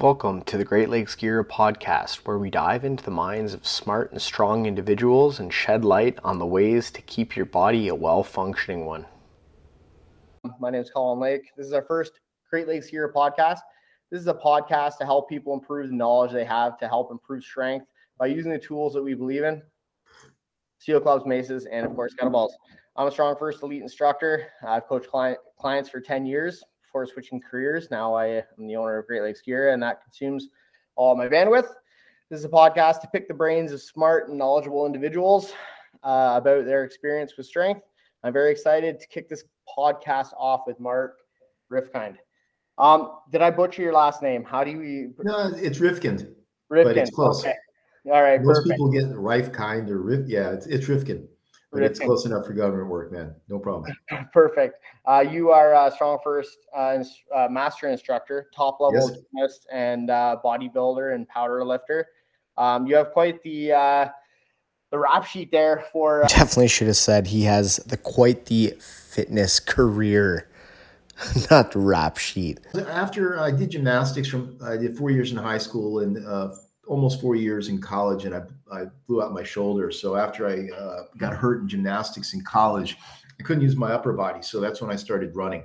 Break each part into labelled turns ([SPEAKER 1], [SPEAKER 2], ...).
[SPEAKER 1] Welcome to the Great Lakes Girya podcast, where we dive into the minds of smart and strong individuals and shed light on the ways to keep your body a well functioning one.
[SPEAKER 2] My name is Colin Lake. This is our first Great Lakes Girya podcast. This is a podcast to help people improve the knowledge they have to help improve strength by using the tools that we believe in steel clubs, maces, and of course, kettlebells. I'm a Strong First Elite instructor. I've coached client, clients for 10 years before switching careers. Now I am the owner of Great Lakes Girya, and that consumes all my bandwidth. This is a podcast to pick the brains of smart and knowledgeable individuals uh, about their experience with strength. I'm very excited to kick this podcast off with Mark Rifkind. Um, did I butcher your last name? How do you?
[SPEAKER 3] No, it's Rifkind.
[SPEAKER 2] Rifkind.
[SPEAKER 3] But it's close.
[SPEAKER 2] Okay. All right.
[SPEAKER 3] Most
[SPEAKER 2] perfect.
[SPEAKER 3] people get Rifkind or Rif. Yeah, it's, it's Rifkind. But it's close enough for government work, man. No problem.
[SPEAKER 2] Perfect. Uh, you are uh, Strong First uh, ins- uh, master instructor, top level
[SPEAKER 3] Yes.
[SPEAKER 2] gymnast, and uh, bodybuilder and powerlifter. Um, you have quite the uh, the rap sheet there for. Uh,
[SPEAKER 1] Definitely should have said he has the quite the fitness career, not the rap sheet.
[SPEAKER 3] After I did gymnastics from, I did four years in high school and uh, almost four years in college, and I, I blew out my shoulder. So after I uh, got hurt in gymnastics in college, I couldn't use my upper body. So that's when I started running.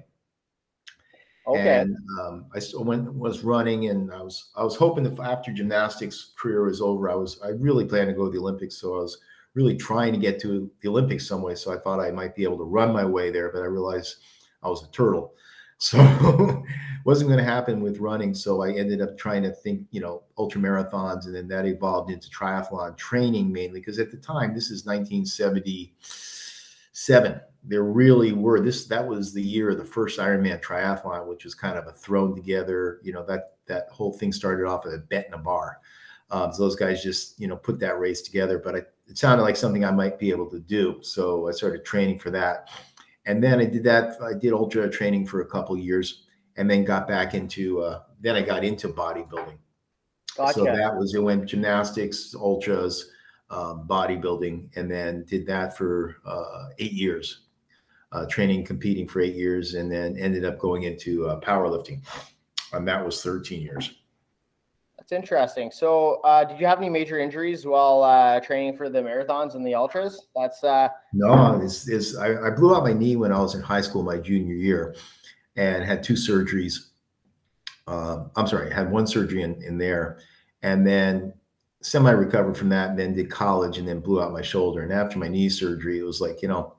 [SPEAKER 2] okay.
[SPEAKER 3] And um, I still went was running, and I was I was hoping that after gymnastics career was over, I was I really planned to go to the Olympics. So I was really trying to get to the Olympics some way. So I thought I might be able to run my way there, but I realized I was a turtle, so wasn't going to happen with running. So I ended up trying to think, you know, ultra marathons, and then that evolved into triathlon training mainly because at the time this is 1977 there really were this that was the year of the first Ironman triathlon, which was kind of a thrown together. You know that that whole thing started off at a bet in a bar. Um, so those guys just you know put that race together, but I, it sounded like something I might be able to do. So I started training for that, and then I did that. I did ultra training for a couple years, and then got back into. Uh, then I got into bodybuilding.
[SPEAKER 2] Gotcha.
[SPEAKER 3] So that was it went gymnastics, ultras, um, bodybuilding, and then did that for uh, eight years, uh, training, competing for eight years, and then ended up going into uh, powerlifting, and that was 13 years.
[SPEAKER 2] That's interesting. So, uh, did you have any major injuries while uh, training for the marathons and the ultras? That's uh,
[SPEAKER 3] No, it's, it's I, I blew out my knee when I was in high school, my junior year, and had two surgeries. Um, I'm sorry, I had one surgery in, in there, and then semi recovered from that, and then did college, and then blew out my shoulder. And after my knee surgery, it was like you know,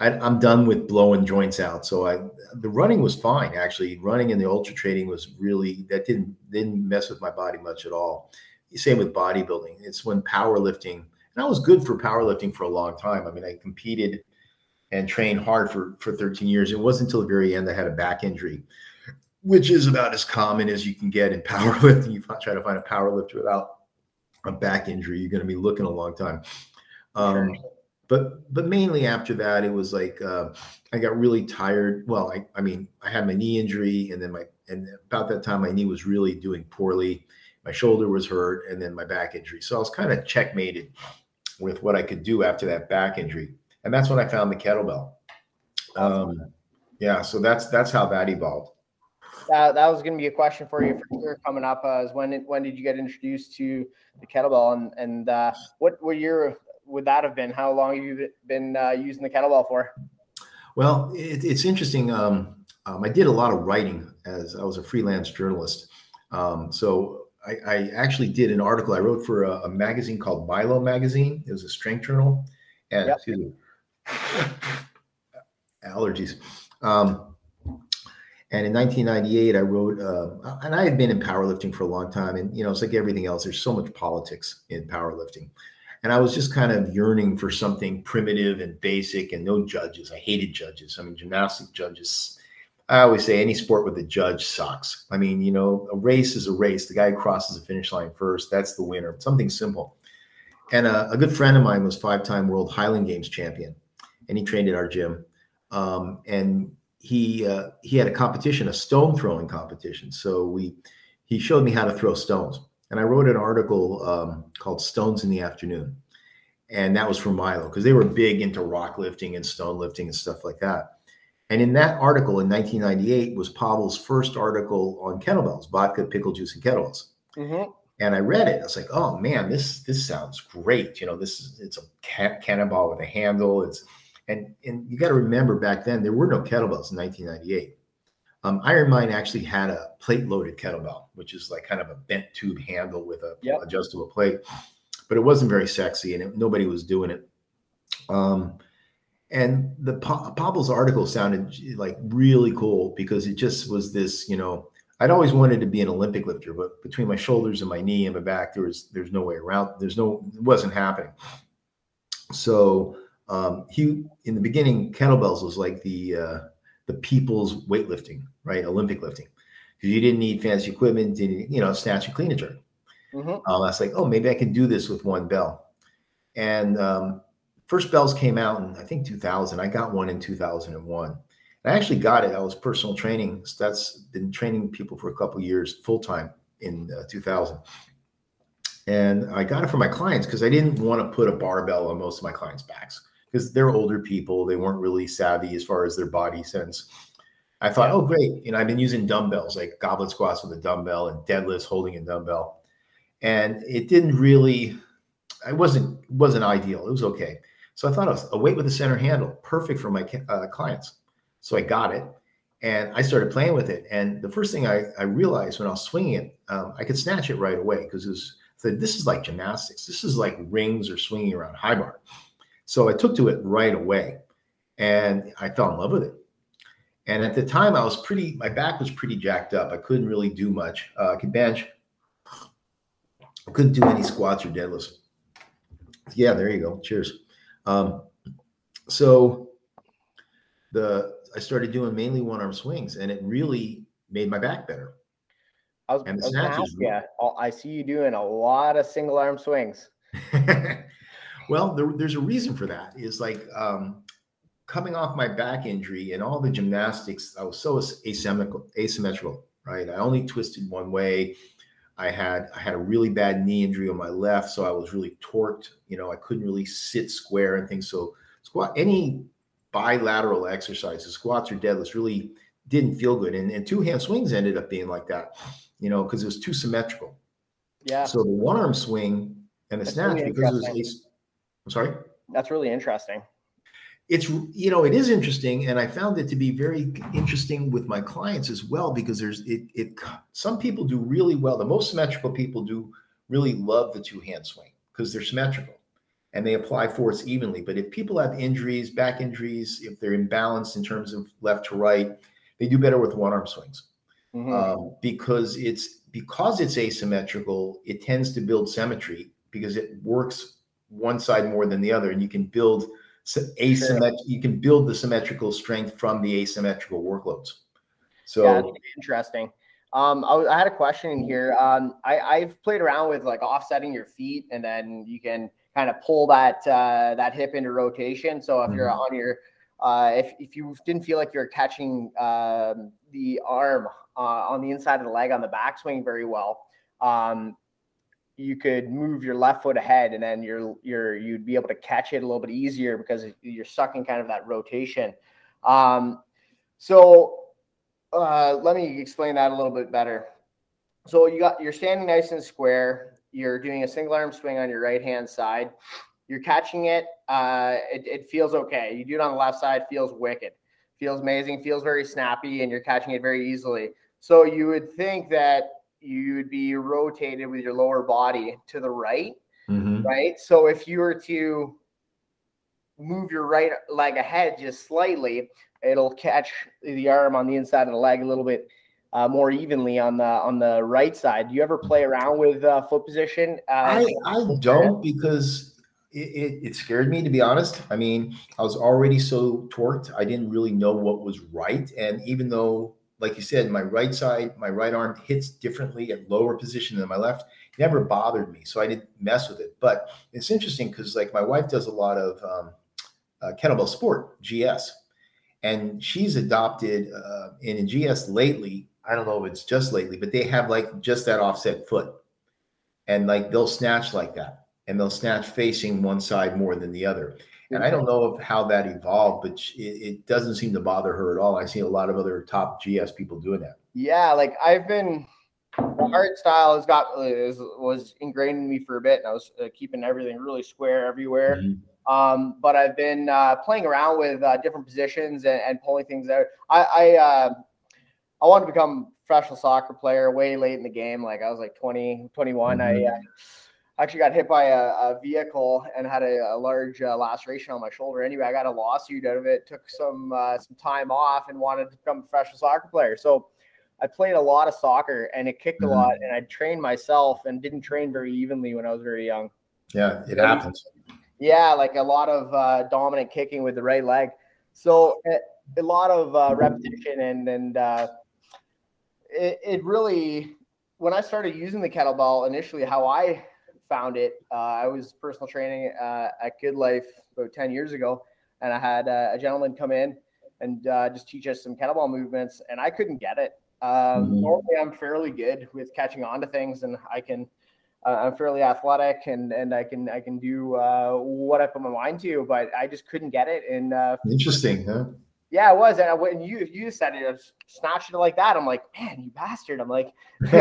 [SPEAKER 3] I, I'm done with blowing joints out. So I, the running was fine actually. Running in the ultra training was really that didn't didn't mess with my body much at all. Same with bodybuilding. It's when powerlifting, and I was good for powerlifting for a long time. I mean, I competed and trained hard for for 13 years. It wasn't until the very end I had a back injury, which is about as common as you can get in powerlifting. You try to find a powerlifter without a back injury, you're going to be looking a long time. Um, but but mainly after that, it was like uh, I got really tired. Well, I I mean, I had my knee injury, and then my and about that time, my knee was really doing poorly. My shoulder was hurt, and then my back injury. So I was kind of checkmated with what I could do after that back injury, and that's when I found the kettlebell. Um, yeah, so that's that's how that evolved.
[SPEAKER 2] that, that was going to be a question for you for sure coming up. Uh, is when did, when did you get introduced to the kettlebell and and uh, what were year would that have been? How long have you been uh, using the kettlebell for?
[SPEAKER 3] Well, it, it's interesting. Um, um, I did a lot of writing as I was a freelance journalist. Um, so I, I actually did an article I wrote for a, a magazine called Milo Magazine. It was a strength journal. And
[SPEAKER 2] Yep.
[SPEAKER 3] excuse me, allergies. Um, and in 1998, I wrote, uh, and I had been in powerlifting for a long time. And, you know, it's like everything else, there's so much politics in powerlifting. And I was just kind of yearning for something primitive and basic and no judges. I hated judges. I mean, gymnastic judges. I always say any sport with a judge sucks. I mean, you know, a race is a race. The guy who crosses the finish line first, that's the winner. Something simple. And a, a good friend of mine was five-time World Highland Games champion, and he trained at our gym. Um, and he uh, he had a competition, a stone throwing competition. So we he showed me how to throw stones, and I wrote an article um, called "Stones in the Afternoon," and that was for Milo because they were big into rock lifting and stone lifting and stuff like that. And in that article in 1998 was Pavel's first article on kettlebells, vodka, pickle juice, and kettlebells. Mm-hmm. And I read it. I was like, oh man, this this sounds great. You know, this is it's a cannonball with a handle. It's and and you got to remember back then there were no kettlebells in 1998. Um, Iron Mind actually had a plate loaded kettlebell, which is like kind of a bent tube handle with a yep. adjustable plate, but it wasn't very sexy and it, nobody was doing it. Um, and the pa- Pavel's article sounded like really cool because it just was this, you know, I'd always wanted to be an Olympic lifter, but between my shoulders and my knee and my back, there was there's no way around. There's no, it wasn't happening. So um, he in the beginning, kettlebells was like the uh, the people's weightlifting, right? Olympic lifting, because you didn't need fancy equipment, didn't you know snatch and clean and jerk. Mm-hmm. Uh, I was like, oh, maybe I can do this with one bell. And um, first bells came out in I think 2000. I got one in 2001. I actually got it. I was personal training. That's been training people for a couple years full time in uh, 2000. And I got it for my clients because I didn't want to put a barbell on most of my clients' backs because they're older people. They weren't really savvy as far as their body sense. I thought, oh, great. Know, I've been using dumbbells like goblet squats with a dumbbell and deadlifts holding a dumbbell. And it didn't really, I wasn't, wasn't ideal. It was okay. So I thought was a weight with a center handle, perfect for my uh, clients. So I got it and I started playing with it. And the first thing I, I realized when I was swinging it, um, I could snatch it right away because it was, so this is like gymnastics. This is like rings or swinging around high bar. So I took to it right away and I fell in love with it. And at the time, I was pretty, my back was pretty jacked up. I couldn't really do much. Uh, I could bench. I couldn't do any squats or deadlifts. Yeah, there you go. Cheers. Um, so the I started doing mainly one arm swings, and it really made my back better.
[SPEAKER 2] I was, and the snatches. Yeah, I see you doing a lot of single arm swings.
[SPEAKER 3] Well, there, there's a reason for that. Is like um, coming off my back injury and all the gymnastics, I was so asymmetrical. Asymmetrical, right? I only twisted one way. I had I had a really bad knee injury on my left, so I was really torqued. You know, I couldn't really sit square and things. So squat any bilateral exercises, squats or deadlifts, really didn't feel good. And, and two hand swings ended up being like that, you know, because it was too symmetrical.
[SPEAKER 2] Yeah.
[SPEAKER 3] So the one arm swing and the That's snatch, really because it was I'm sorry.
[SPEAKER 2] That's really interesting.
[SPEAKER 3] It's you know it is interesting, and I found it to be very interesting with my clients as well because there's it. It some people do really well. The most symmetrical people do really love the two hand swing because they're symmetrical and they apply force evenly. But if people have injuries, back injuries, if they're imbalanced in terms of left to right, they do better with one arm swings mm-hmm. um, because it's because it's asymmetrical. It tends to build symmetry because it works one side more than the other, and you can build asymmetric. You can build the symmetrical strength from the asymmetrical workloads. So yeah,
[SPEAKER 2] interesting. Um, I, I, had a question here. Um, I, I've played around with like offsetting your feet, and then you can kind of pull that uh, that hip into rotation. So if mm-hmm. you're on your uh, if, if you didn't feel like you're catching um, the arm uh, on the inside of the leg on the backswing very well, um, you could move your left foot ahead and then you're you're you'd be able to catch it a little bit easier because you're sucking kind of that rotation. Um, so uh, let me explain that a little bit better. So you got you're standing nice and square. You're doing a single arm swing on your right hand side. You're catching it, uh, it it feels okay. You do it on the left side feels wicked. Feels amazing feels very snappy and you're catching it very easily. So you would think that you'd be rotated with your lower body to the right, mm-hmm. right? So if you were to move your right leg ahead just slightly, it'll catch the arm on the inside of the leg a little bit uh, more evenly on the on the right side. Do you ever play around with uh, foot position? Uh,
[SPEAKER 3] I, I don't because it, it, it, scared me to be honest. I mean, I was already so torqued. I didn't really know what was right, and even though like you said, my right side, my right arm hits differently at lower position than my left. It never bothered me, so I didn't mess with it. But it's interesting because like my wife does a lot of um, uh, kettlebell sport, GS, and she's adopted uh, in GS lately. I don't know if it's just lately, but they have like just that offset foot, and like they'll snatch like that, and they'll snatch facing one side more than the other. And I don't know of how that evolved, but it, it doesn't seem to bother her at all. I see a lot of other top GS people doing that.
[SPEAKER 2] Yeah, like I've been the hardstyle has got is, was ingrained in me for a bit, and I was uh, keeping everything really square everywhere. Mm-hmm. Um, but I've been uh, playing around with uh, different positions and, and, pulling things out. I I, uh, I wanted to become a professional soccer player way late in the game. Like I was like 20, 21. Mm-hmm. I uh, actually got hit by a, a vehicle and had a, a large uh, laceration on my shoulder. Anyway, I got a lawsuit out of it. Took some some time off and wanted to become a professional soccer player. So I played a lot of soccer and it kicked mm-hmm. a lot, and I trained myself and didn't train very evenly when I was very young.
[SPEAKER 3] Yeah, it happens.
[SPEAKER 2] Yeah, like a lot of uh, dominant kicking with the right leg. So a, a lot of uh, repetition and and uh, it, it really when I started using the kettlebell initially, how I found it, uh, I was personal training uh, at Good Life about ten years ago, and I had uh, a gentleman come in and just teach us some kettlebell movements, and I couldn't get it. Um, mm-hmm. Normally, I'm fairly good with catching on to things, and I can. Uh, I'm fairly athletic, and and I can I can do uh, what I put my mind to, but I just couldn't get it. And uh,
[SPEAKER 3] interesting, huh?
[SPEAKER 2] Yeah, it was. And I, when you you said it, I was snatching it like that. I'm like, man, you bastard. I'm like,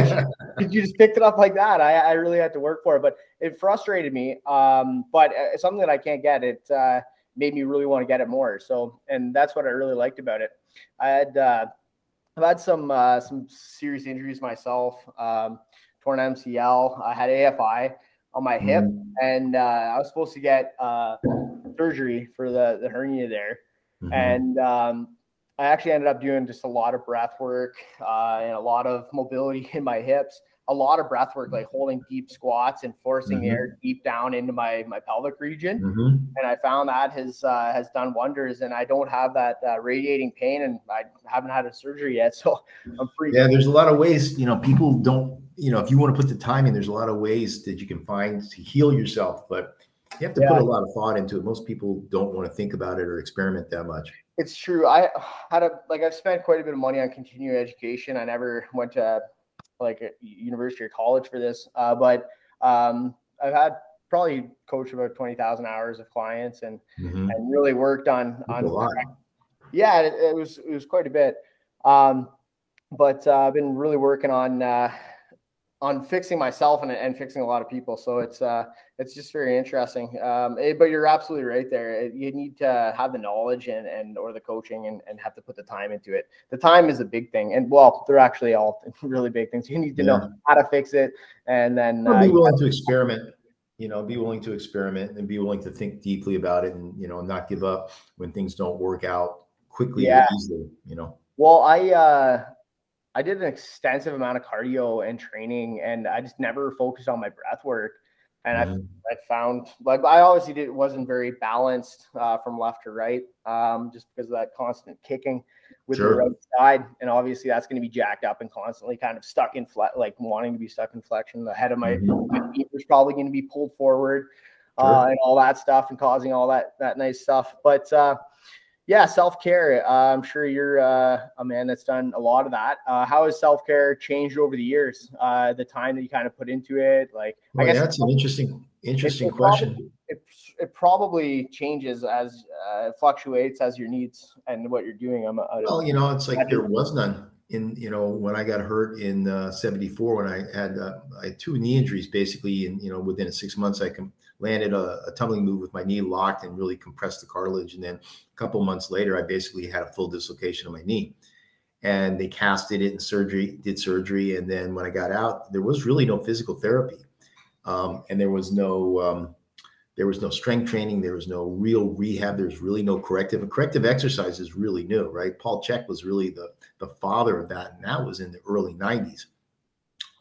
[SPEAKER 2] you just picked it up like that? I, I really had to work for it, but it frustrated me. Um, but uh, it's something that I can't get. It uh, made me really want to get it more. So, and that's what I really liked about it. I had uh, I've had some uh, some serious injuries myself. Um, torn MCL. I had AFI on my hip, mm-hmm. and uh, I was supposed to get uh, surgery for the the hernia there. Mm-hmm. And um, I actually ended up doing just a lot of breath work uh, and a lot of mobility in my hips a lot of breath work, like holding deep squats and forcing mm-hmm. air deep down into my my pelvic region. Mm-hmm. And I found that has uh, has done wonders. And I don't have that uh, radiating pain, and I haven't had a surgery yet, so I'm pretty.
[SPEAKER 3] Yeah, there's a lot of ways. You know, people don't. You know, if you want to put the time in, there's a lot of ways that you can find to heal yourself, but you have to yeah. put a lot of thought into it. Most people don't want to think about it or experiment that much.
[SPEAKER 2] It's true. I had a like I've spent quite a bit of money on continuing education. I never went to like a university or college for this, uh, but um, I've had probably coached about twenty thousand hours of clients and mm-hmm. and really worked on on. Yeah, it, it, was it was quite a bit, um, but uh, I've been really working on uh, on fixing myself and, and fixing a lot of people. So it's uh it's just very interesting. Um, it, but you're absolutely right there. You need to have the knowledge and and or the coaching and, and have to put the time into it. The time is a big thing, and well, they're actually all really big things. You need to yeah. know how to fix it, and then
[SPEAKER 3] uh, be willing to experiment. You know, be willing to experiment and be willing to think deeply about it, and you know, not give up when things don't work out quickly yeah. or easily. You know.
[SPEAKER 2] Well, I uh, I did an extensive amount of cardio and training, and I just never focused on my breath work. And mm-hmm. I, I found like I obviously did, wasn't very balanced uh, from left to right, um, just because of that constant kicking with sure. the right side, and obviously that's going to be jacked up and constantly kind of stuck in flat, like wanting to be stuck in flexion. The head of my, mm-hmm. my feet was probably going to be pulled forward, sure. uh, and all that stuff, and causing all that that nice stuff. But uh, yeah, self care. Uh, I'm sure you're uh, a man that's done a lot of that. Uh, how has self care changed over the years? Uh, the time that you kind of put into it, like
[SPEAKER 3] well, I guess that's an interesting, interesting it, it question.
[SPEAKER 2] Probably, it, it, probably changes as uh, fluctuates as your needs and what you're doing. I'm,
[SPEAKER 3] well, you know, it's like there was none in you know when I got hurt in uh, '74 when I had I had two knee injuries basically, and you know within six months I can landed a, a, tumbling move with my knee locked and really compressed the cartilage. And then a couple months later, I basically had a full dislocation of my knee. And they casted it and surgery, did surgery. And then when I got out, there was really no physical therapy. Um, and there was no um, there was no strength training. There was no real rehab. There's really no corrective. And corrective exercise is really new, right? Paul Chek was really the, the father of that. And that was in the early 90s.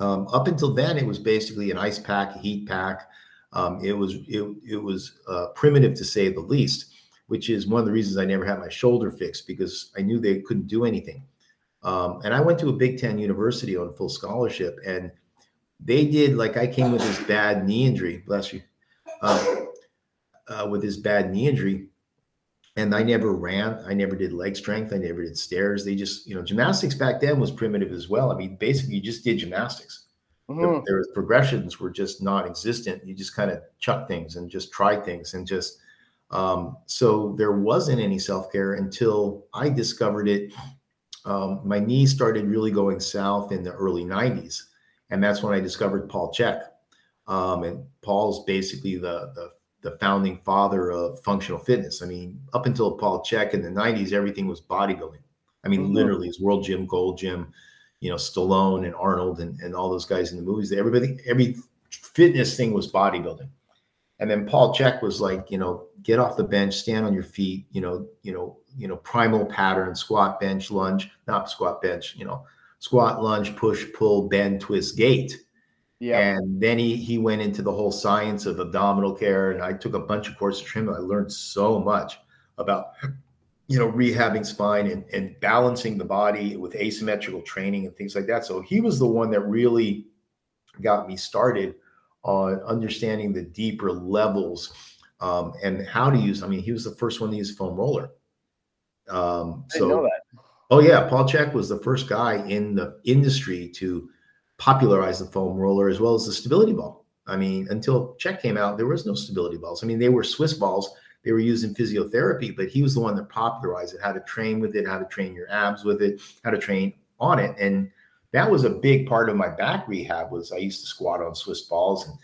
[SPEAKER 3] Um, up until then, it was basically an ice pack, a heat pack, um, it was it, it was uh, primitive to say the least, which is one of the reasons I never had my shoulder fixed because I knew they couldn't do anything. Um, and I went to a Big Ten university on full scholarship, and they did like I came with this bad knee injury. Bless you. Uh, uh, with this bad knee injury, and I never ran. I never did leg strength. I never did stairs. They just, you know, gymnastics back then was primitive as well. I mean, basically, you just did gymnastics. Mm-hmm. There was progressions were just non-existent. You just kind of chuck things and just try things and just Um, so there wasn't any self care until I discovered it. Um, my knee started really going south in the early 90s. And that's when I discovered Paul Chek. Um, and Paul's basically the, the, the founding father of functional fitness. I mean, up until Paul Chek in the 90s, everything was bodybuilding. I mean, mm-hmm. literally, it's World Gym, Gold Gym, you know, Stallone and Arnold and, and all those guys in the movies. Everybody, every fitness thing was bodybuilding. And then Paul Chek was like, you know, get off the bench, stand on your feet, you know, you know, you know, primal pattern, squat, bench, lunge, not squat, bench, you know, squat, lunge, push, pull, bend, twist, gait. Yeah. And then he he went into the whole science of abdominal care, and I took a bunch of courses from him. I learned so much about you know rehabbing spine and, and balancing the body with asymmetrical training and things like that. So he was the one that really got me started on understanding the deeper levels um, and how to use. I mean, he was the first one to use foam roller. Um, so, oh yeah, Paul Chek was the first guy in the industry to popularize the foam roller as well as the stability ball. I mean, until Chek came out, there was no stability balls. I mean, they were Swiss balls. They were using physiotherapy, but he was the one that popularized it, how to train with it, how to train your abs with it, how to train on it. And that was a big part of my back rehab was I used to squat on Swiss balls and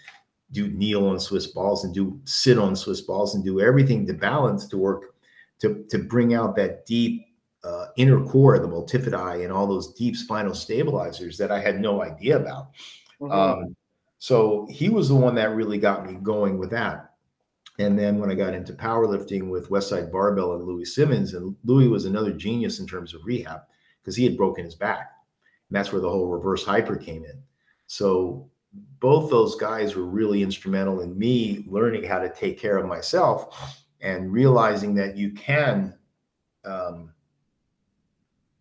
[SPEAKER 3] do kneel on Swiss balls and do sit on Swiss balls and do everything to balance to work to, to bring out that deep uh, inner core, the multifidi, and all those deep spinal stabilizers that I had no idea about. Mm-hmm. Um, so he was the one that really got me going with that. And then when I got into powerlifting with Westside Barbell and Louie Simmons, and Louie was another genius in terms of rehab because he had broken his back. And that's where the whole reverse hyper came in. So both those guys were really instrumental in me learning how to take care of myself and realizing that you can um,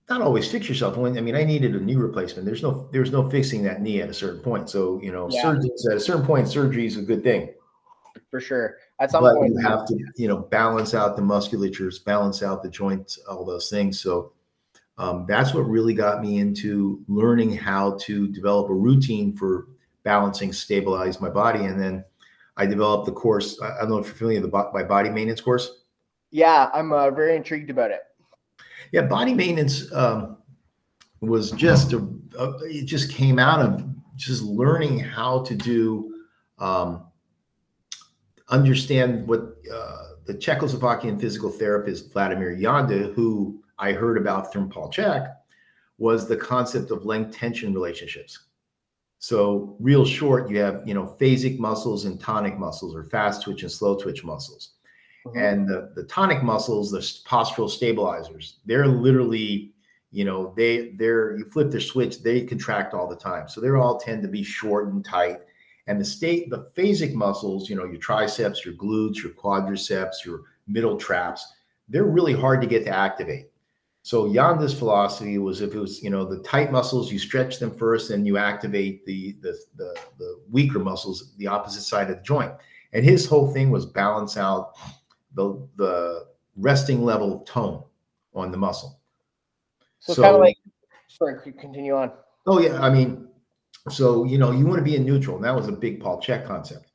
[SPEAKER 3] not always fix yourself. When I mean, I needed a knee replacement. There's no there's no fixing that knee at a certain point. So you know, yeah. surgeons at a certain point, surgery is a good thing.
[SPEAKER 2] For sure. At some
[SPEAKER 3] but
[SPEAKER 2] point,
[SPEAKER 3] you have to you know balance out the musculatures, balance out the joints, all those things. So um, that's what really got me into learning how to develop a routine for balancing, stabilize my body. And then I developed the course. I don't know if you're familiar with the, my body maintenance course.
[SPEAKER 2] Yeah, I'm uh, very intrigued about it.
[SPEAKER 3] Yeah, body maintenance um, was just a, a, it just came out of just learning how to do um, understand what uh, the Czechoslovakian physical therapist Vladimir Janda, who I heard about from Paul Chek was the concept of length tension relationships. So, real short, you have you know phasic muscles and tonic muscles, or fast twitch and slow twitch muscles. Mm-hmm. And the, the tonic muscles, the postural stabilizers, they're literally, you know, they they're you flip their switch, they contract all the time. So they all tend to be short and tight. And the state, the phasic muscles, you know, your triceps, your glutes, your quadriceps, your middle traps, they're really hard to get to activate. So Janda's philosophy was if it was, you know, the tight muscles, you stretch them first and you activate the, the, the, the weaker muscles, the opposite side of the joint. And his whole thing was balance out the, the resting level of tone on the muscle.
[SPEAKER 2] So, so kind of like, sorry, continue on.
[SPEAKER 3] Oh yeah. I mean, so, you know, you want to be in neutral. And that was a big Paul Chek concept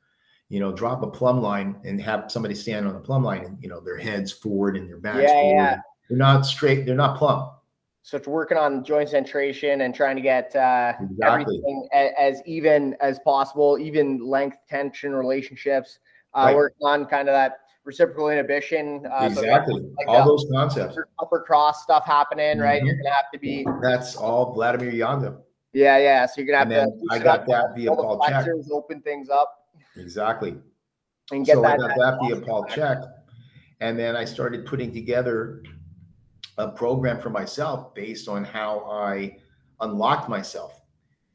[SPEAKER 3] you know, drop a plumb line and have somebody stand on the plumb line and, you know, their heads forward and their backs yeah, forward. Yeah. They're not straight. They're not plumb.
[SPEAKER 2] So it's working on joint centration and trying to get uh, exactly. everything as, as, even as possible, even length tension relationships. Uh, right. Working on kind of that reciprocal inhibition.
[SPEAKER 3] Uh, exactly. So like all those concepts.
[SPEAKER 2] Upper, upper, cross stuff happening, mm-hmm. right? You're gonna have to be.
[SPEAKER 3] That's all Vladimir Janda.
[SPEAKER 2] Yeah, yeah. So you're gonna have
[SPEAKER 3] and to. I got that via Paul Chek.
[SPEAKER 2] Open things up.
[SPEAKER 3] Exactly. And get so that, I got that, that via Paul Chek, and then I started putting together a program for myself based on how I unlocked myself.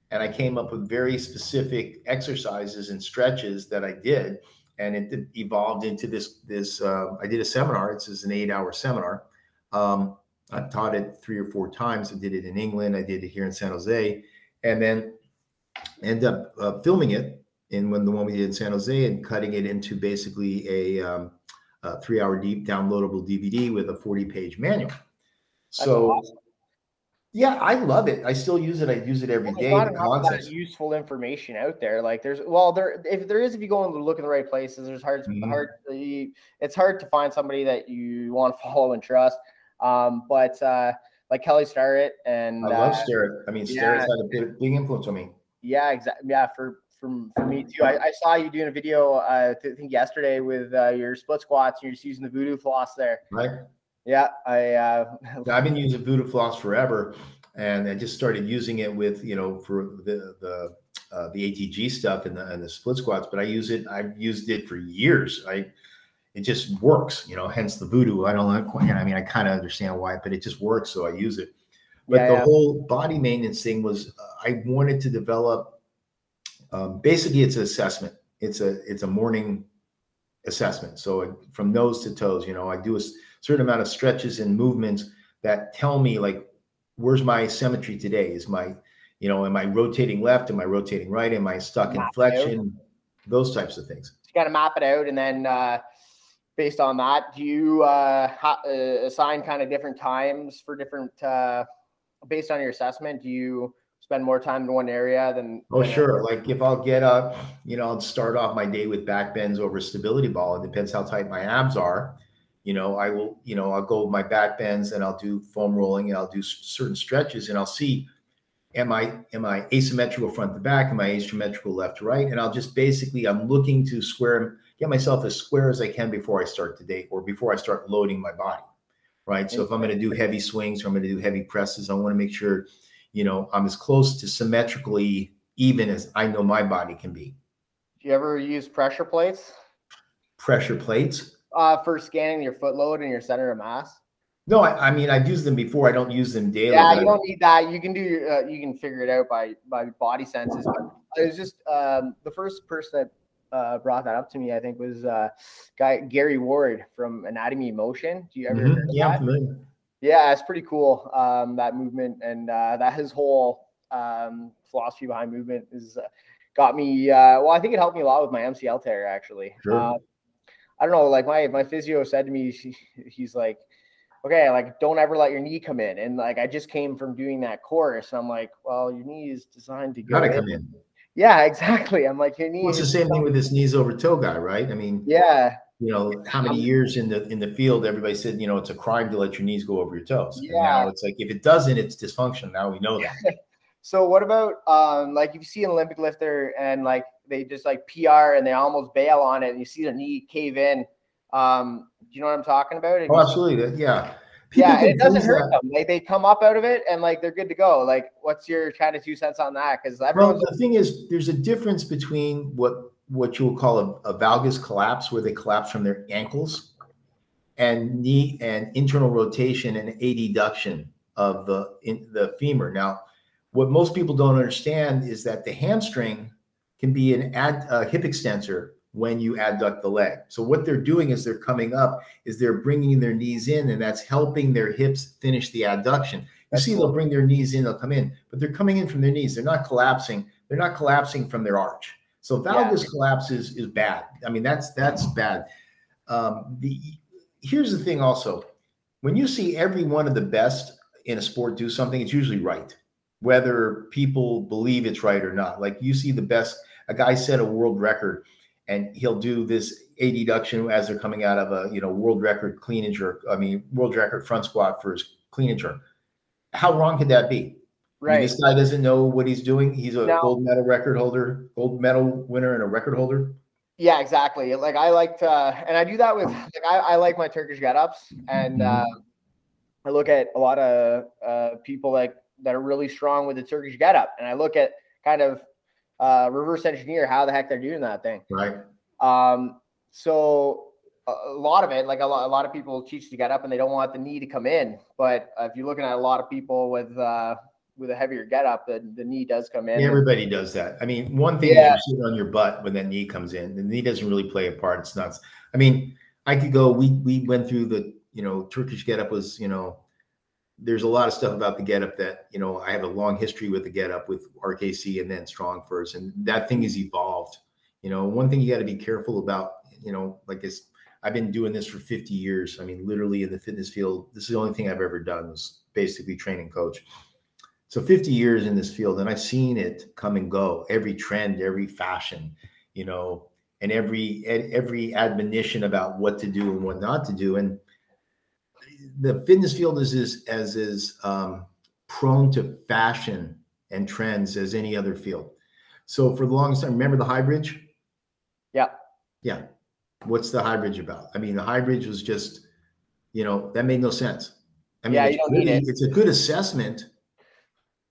[SPEAKER 3] And I came up with very specific exercises and stretches that I did. And it evolved into this. This uh, I did a seminar. It's an eight-hour seminar. Um, I taught it three or four times. I did it in England. I did it here in San Jose, and then end up uh, filming it in when the one we did in San Jose and cutting it into basically a, um, a three-hour deep downloadable DVD with a 40-page manual so awesome. Yeah, I love it. I still use it. I use it every day.
[SPEAKER 2] Not enough useful information out there. Like there's well, there if there is, if you go and look in the right places, there's hard mm-hmm. hard. It's hard to find somebody that you want to follow and trust. Um, but uh, like Kelly Starrett and
[SPEAKER 3] I love uh, Starrett. I mean, yeah, Starrett's had a big, big influence on me.
[SPEAKER 2] Yeah, exactly. Yeah, for from for me too. I, I, saw you doing a video, uh, I think yesterday with uh, your split squats. And you're just using the voodoo floss there.
[SPEAKER 3] Right.
[SPEAKER 2] Yeah, I. Uh,
[SPEAKER 3] I've been using Voodoo Floss forever, and I just started using it with you know for the the uh, the ATG stuff and the and the split squats. But I use it. I've used it for years. I it just works. You know, hence the Voodoo. I don't know. I mean, I kind of understand why, but it just works, so I use it. But yeah, the yeah. whole body maintenance thing was uh, I wanted to develop. Um, basically, it's an assessment. It's a it's a morning assessment. So from nose to toes, you know, I do a certain amount of stretches and movements that tell me like where's my symmetry today is my you know am i rotating left am i rotating right am i stuck in flexion those types of things
[SPEAKER 2] you got to map it out and then uh based on that do you uh, ha- uh assign kind of different times for different uh based on your assessment do you spend more time in one area than
[SPEAKER 3] oh sure like if i'll get up you know i'll start off my day with back bends over stability ball it depends how tight my abs are you know, I will, you know, I'll go with my back bends and I'll do foam rolling and I'll do certain stretches and I'll see am I am I asymmetrical front to back? Am I asymmetrical left to right? And I'll just basically I'm looking to square get myself as square as I can before I start the day or before I start loading my body. Right. So if I'm going to do heavy swings or I'm going to do heavy presses, I want to make sure, you know, I'm as close to symmetrically even as I know my body can be.
[SPEAKER 2] Do you ever use pressure plates?
[SPEAKER 3] Pressure plates
[SPEAKER 2] uh, for scanning your foot load and your center of mass?
[SPEAKER 3] No, I, I, mean I've used them before. I don't use them daily.
[SPEAKER 2] Yeah, you don't need that. You can do uh, you can figure it out by by body senses. But it was just um, the first person that uh, brought that up to me. I think was uh, guy Gary Ward from Anatomy Motion. Do you ever? Mm-hmm.
[SPEAKER 3] Yeah,
[SPEAKER 2] yeah, it's pretty cool. Um, that movement and uh, that his whole um, philosophy behind movement is uh, got me. Uh, well, I think it helped me a lot with my MCL tear actually. Sure. Uh, I don't know, like my my physio said to me, he, he's like, okay, like don't ever let your knee come in. And like I just came from doing that course, and I'm like, well, your knee is designed to go
[SPEAKER 3] gotta in. come in.
[SPEAKER 2] Yeah, exactly. I'm like, your knee.
[SPEAKER 3] Well, it's the same thing with this knees over toe guy, right? I mean,
[SPEAKER 2] yeah.
[SPEAKER 3] You know how many years in the in the field everybody said you know it's a crime to let your knees go over your toes. Yeah. And now it's like if it doesn't, it's dysfunction. Now we know that.
[SPEAKER 2] so what about um like if you see an Olympic lifter and like they just like PR and they almost bail on it, and you see the knee cave in. Um, do you know what I'm talking about?
[SPEAKER 3] Oh, absolutely. Yeah.
[SPEAKER 2] Yeah, it doesn't hurt that. them. Like they come up out of it and like they're good to go. Like, what's your kind of two cents on that? Because
[SPEAKER 3] well, the thing is, there's a difference between what what you will call a, a valgus collapse, where they collapse from their ankles, and knee and internal rotation and adduction of the in the femur. Now, what most people don't understand is that the hamstring can be an ad, hip extensor when you adduct the leg. So what they're doing is they're coming up, is they're bringing their knees in, and that's helping their hips finish the adduction. You that's see, cool. they'll bring their knees in, they'll come in, but they're coming in from their knees. They're not collapsing. They're not collapsing from their arch. So valgus yeah. collapse is, is bad. I mean, that's that's bad. Um, the here's the thing also, when you see every one of the best in a sport do something, it's usually right, whether people believe it's right or not. Like you see the best a guy set a world record and he'll do this adduction as they're coming out of a you know world record clean and jerk. I mean world record front squat for his clean and jerk. How wrong could that be? Right. I mean, this guy doesn't know what he's doing. He's a now, gold medal record holder, gold medal winner, and a record holder.
[SPEAKER 2] Yeah, exactly. Like I like to, and I do that with like I, I like my Turkish get ups, and mm-hmm. uh, I look at a lot of uh, people like that are really strong with the Turkish get up, and I look at kind of uh, reverse engineer how the heck they're doing that thing.
[SPEAKER 3] Right.
[SPEAKER 2] Um, so a, lot of it, like a lot, a lot of people teach to get up and they don't want the knee to come in. But if you're looking at a lot of people with uh, with a heavier get up, the, the knee does come in.
[SPEAKER 3] Everybody does that. I mean, one thing yeah. you on your butt when that knee comes in. The knee doesn't really play a part. It's nuts. I mean, I could go. We we went through the you know Turkish get up was you know there's a lot of stuff about the getup that you know I have a long history with the getup with RKC and then Strong First, and that thing has evolved. You know, one thing you got to be careful about, you know, like this. I've been doing this for 50 years. I mean, literally in the fitness field, this is the only thing I've ever done was basically training coach. So 50 years in this field, and I've seen it come and go. Every trend, every fashion, you know, and every every admonition about what to do and what not to do. And the fitness field is as as is um, prone to fashion and trends as any other field. So for the longest time, remember the high bridge?
[SPEAKER 2] Yeah.
[SPEAKER 3] Yeah. What's the high bridge about? I mean, the high bridge was just, you know, that made no sense. I mean,
[SPEAKER 2] Yeah,
[SPEAKER 3] it's,
[SPEAKER 2] you don't
[SPEAKER 3] really-
[SPEAKER 2] need it.
[SPEAKER 3] it's a good assessment,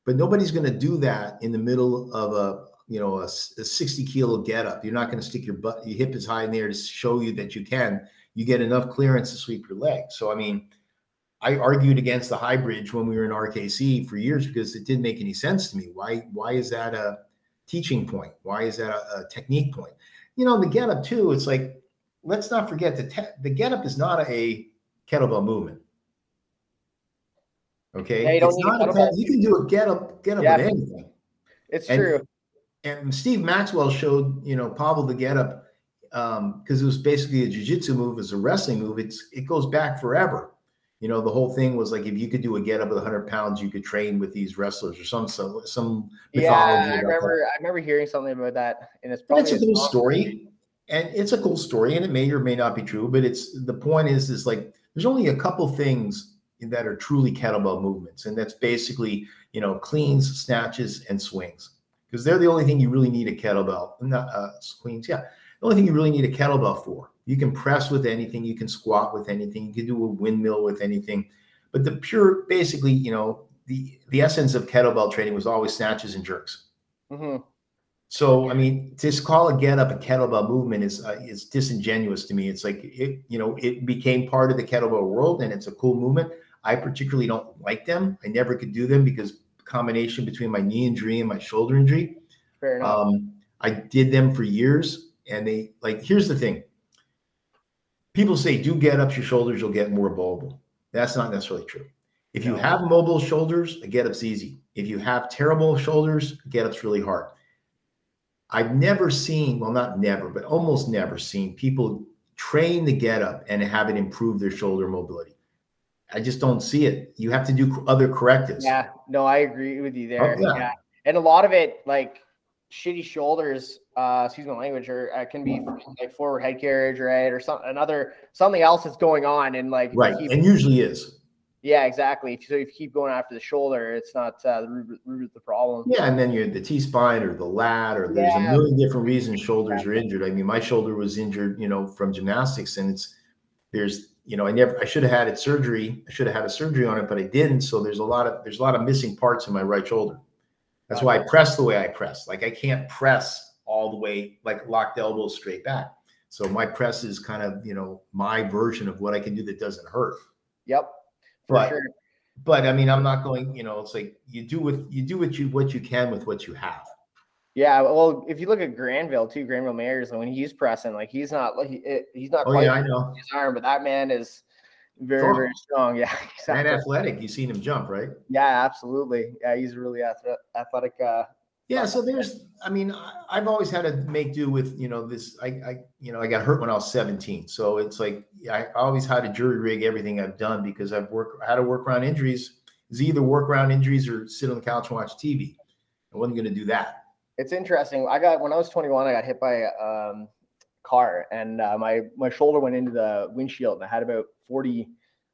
[SPEAKER 3] but nobody's going to do that in the middle of a, you know, a 60 kilo get up. You're not going to stick your butt, your hip is high in there to show you that you can. You get enough clearance to sweep your leg. So, I mean, I argued against the high bridge when we were in RKC for years because it didn't make any sense to me. Why, why is that a teaching point? Why is that a, a technique point? You know, the get up too, it's like, let's not forget the, te- the get up is not a kettlebell movement. Okay.
[SPEAKER 2] Yeah, you
[SPEAKER 3] It's not a you can do a get up, get up
[SPEAKER 2] Yeah.
[SPEAKER 3] with anything.
[SPEAKER 2] It's
[SPEAKER 3] And-
[SPEAKER 2] true.
[SPEAKER 3] And Steve Maxwell showed, you know, Pavel the get up because um, it was basically a jiu-jitsu move, it's a wrestling move. It's it goes back forever. You know, the whole thing was like if you could do a get up with 100 pounds, you could train with these wrestlers or some some some mythology.
[SPEAKER 2] Yeah, I
[SPEAKER 3] about that.
[SPEAKER 2] remember. I remember hearing something about that, and it's
[SPEAKER 3] And it's a cool
[SPEAKER 2] long-
[SPEAKER 3] story, and it's a cool story, and it may or may not be true. But it's the point is, is like there's only a couple things that are truly kettlebell movements, and that's basically you know cleans, snatches, and swings, because they're the only thing you really need a kettlebell. Not uh, cleans, yeah. The only thing you really need a kettlebell for. You can press with anything, you can squat with anything, you can do a windmill with anything. But the pure, basically, you know, the the essence of kettlebell training was always snatches and jerks.
[SPEAKER 2] Mhm.
[SPEAKER 3] So I mean, to just call a get up a kettlebell movement is uh, is disingenuous to me. It's like it, you know, it became part of the kettlebell world, and it's a cool movement. I particularly don't like them. I never could do them because combination between my knee injury and my shoulder injury.
[SPEAKER 2] Fair enough.
[SPEAKER 3] Um, I did them for years, and they like. Here's the thing: people say, "Do get ups your shoulders, you'll get more mobile." That's not necessarily true. If you have mobile shoulders, a get up's easy. If you have terrible shoulders, get up's really hard. I've never seen, well, not never, but almost never seen people train the get up and have it improve their shoulder mobility. I just don't see it. You have to do other correctives.
[SPEAKER 2] yeah, no, I agree with you there.
[SPEAKER 3] Oh, yeah.
[SPEAKER 2] yeah. and a lot of it, like shitty shoulders, uh, excuse my language, or uh, can be like forward head carriage, right, or some another something else that's going on, and like
[SPEAKER 3] Right.
[SPEAKER 2] keep-
[SPEAKER 3] And usually is.
[SPEAKER 2] yeah, exactly. So if you keep going after the shoulder, it's not uh, the root, root of the problem.
[SPEAKER 3] Yeah, and then you had the T spine or the lat, or there's
[SPEAKER 2] Yeah.
[SPEAKER 3] a million different reasons shoulders are injured. I mean, my shoulder was injured, you know, from gymnastics, and it's there's, you know, I never, I should have had it surgery. I should have had a surgery on it, but I didn't. So there's a lot of there's a lot of missing parts in my right shoulder. That's why I press the way I press. Like I can't press all the way like locked elbows straight back. So my press is kind of, you know, my version of what I can do that doesn't hurt.
[SPEAKER 2] Yep, for
[SPEAKER 3] But-
[SPEAKER 2] sure.
[SPEAKER 3] But I mean, I'm not going, you know, it's like you do with you do what you what you can with what you have.
[SPEAKER 2] Yeah, well, if you look at Granville too, Granville Mayers, when he's pressing, like he's not like he, he's not
[SPEAKER 3] Oh yeah, I know.
[SPEAKER 2] his arm, but that man is very
[SPEAKER 3] Strong.
[SPEAKER 2] very strong. Yeah,
[SPEAKER 3] And athletic. You've seen him jump, right?
[SPEAKER 2] Yeah, absolutely. Yeah, he's a really athletic. Uh,
[SPEAKER 3] Yeah. So there's, I mean, I've always had to make do with, you know, this. I, I, you know, I got hurt when I was 17, so it's like I always had to jury rig everything I've done because I've worked, I had to work around injuries. It's either work around injuries or sit on the couch and watch TV. I wasn't going to do that.
[SPEAKER 2] it's interesting. I got when I was 21, I got hit by a um, car, and uh, my my shoulder went into the windshield, and I had about 40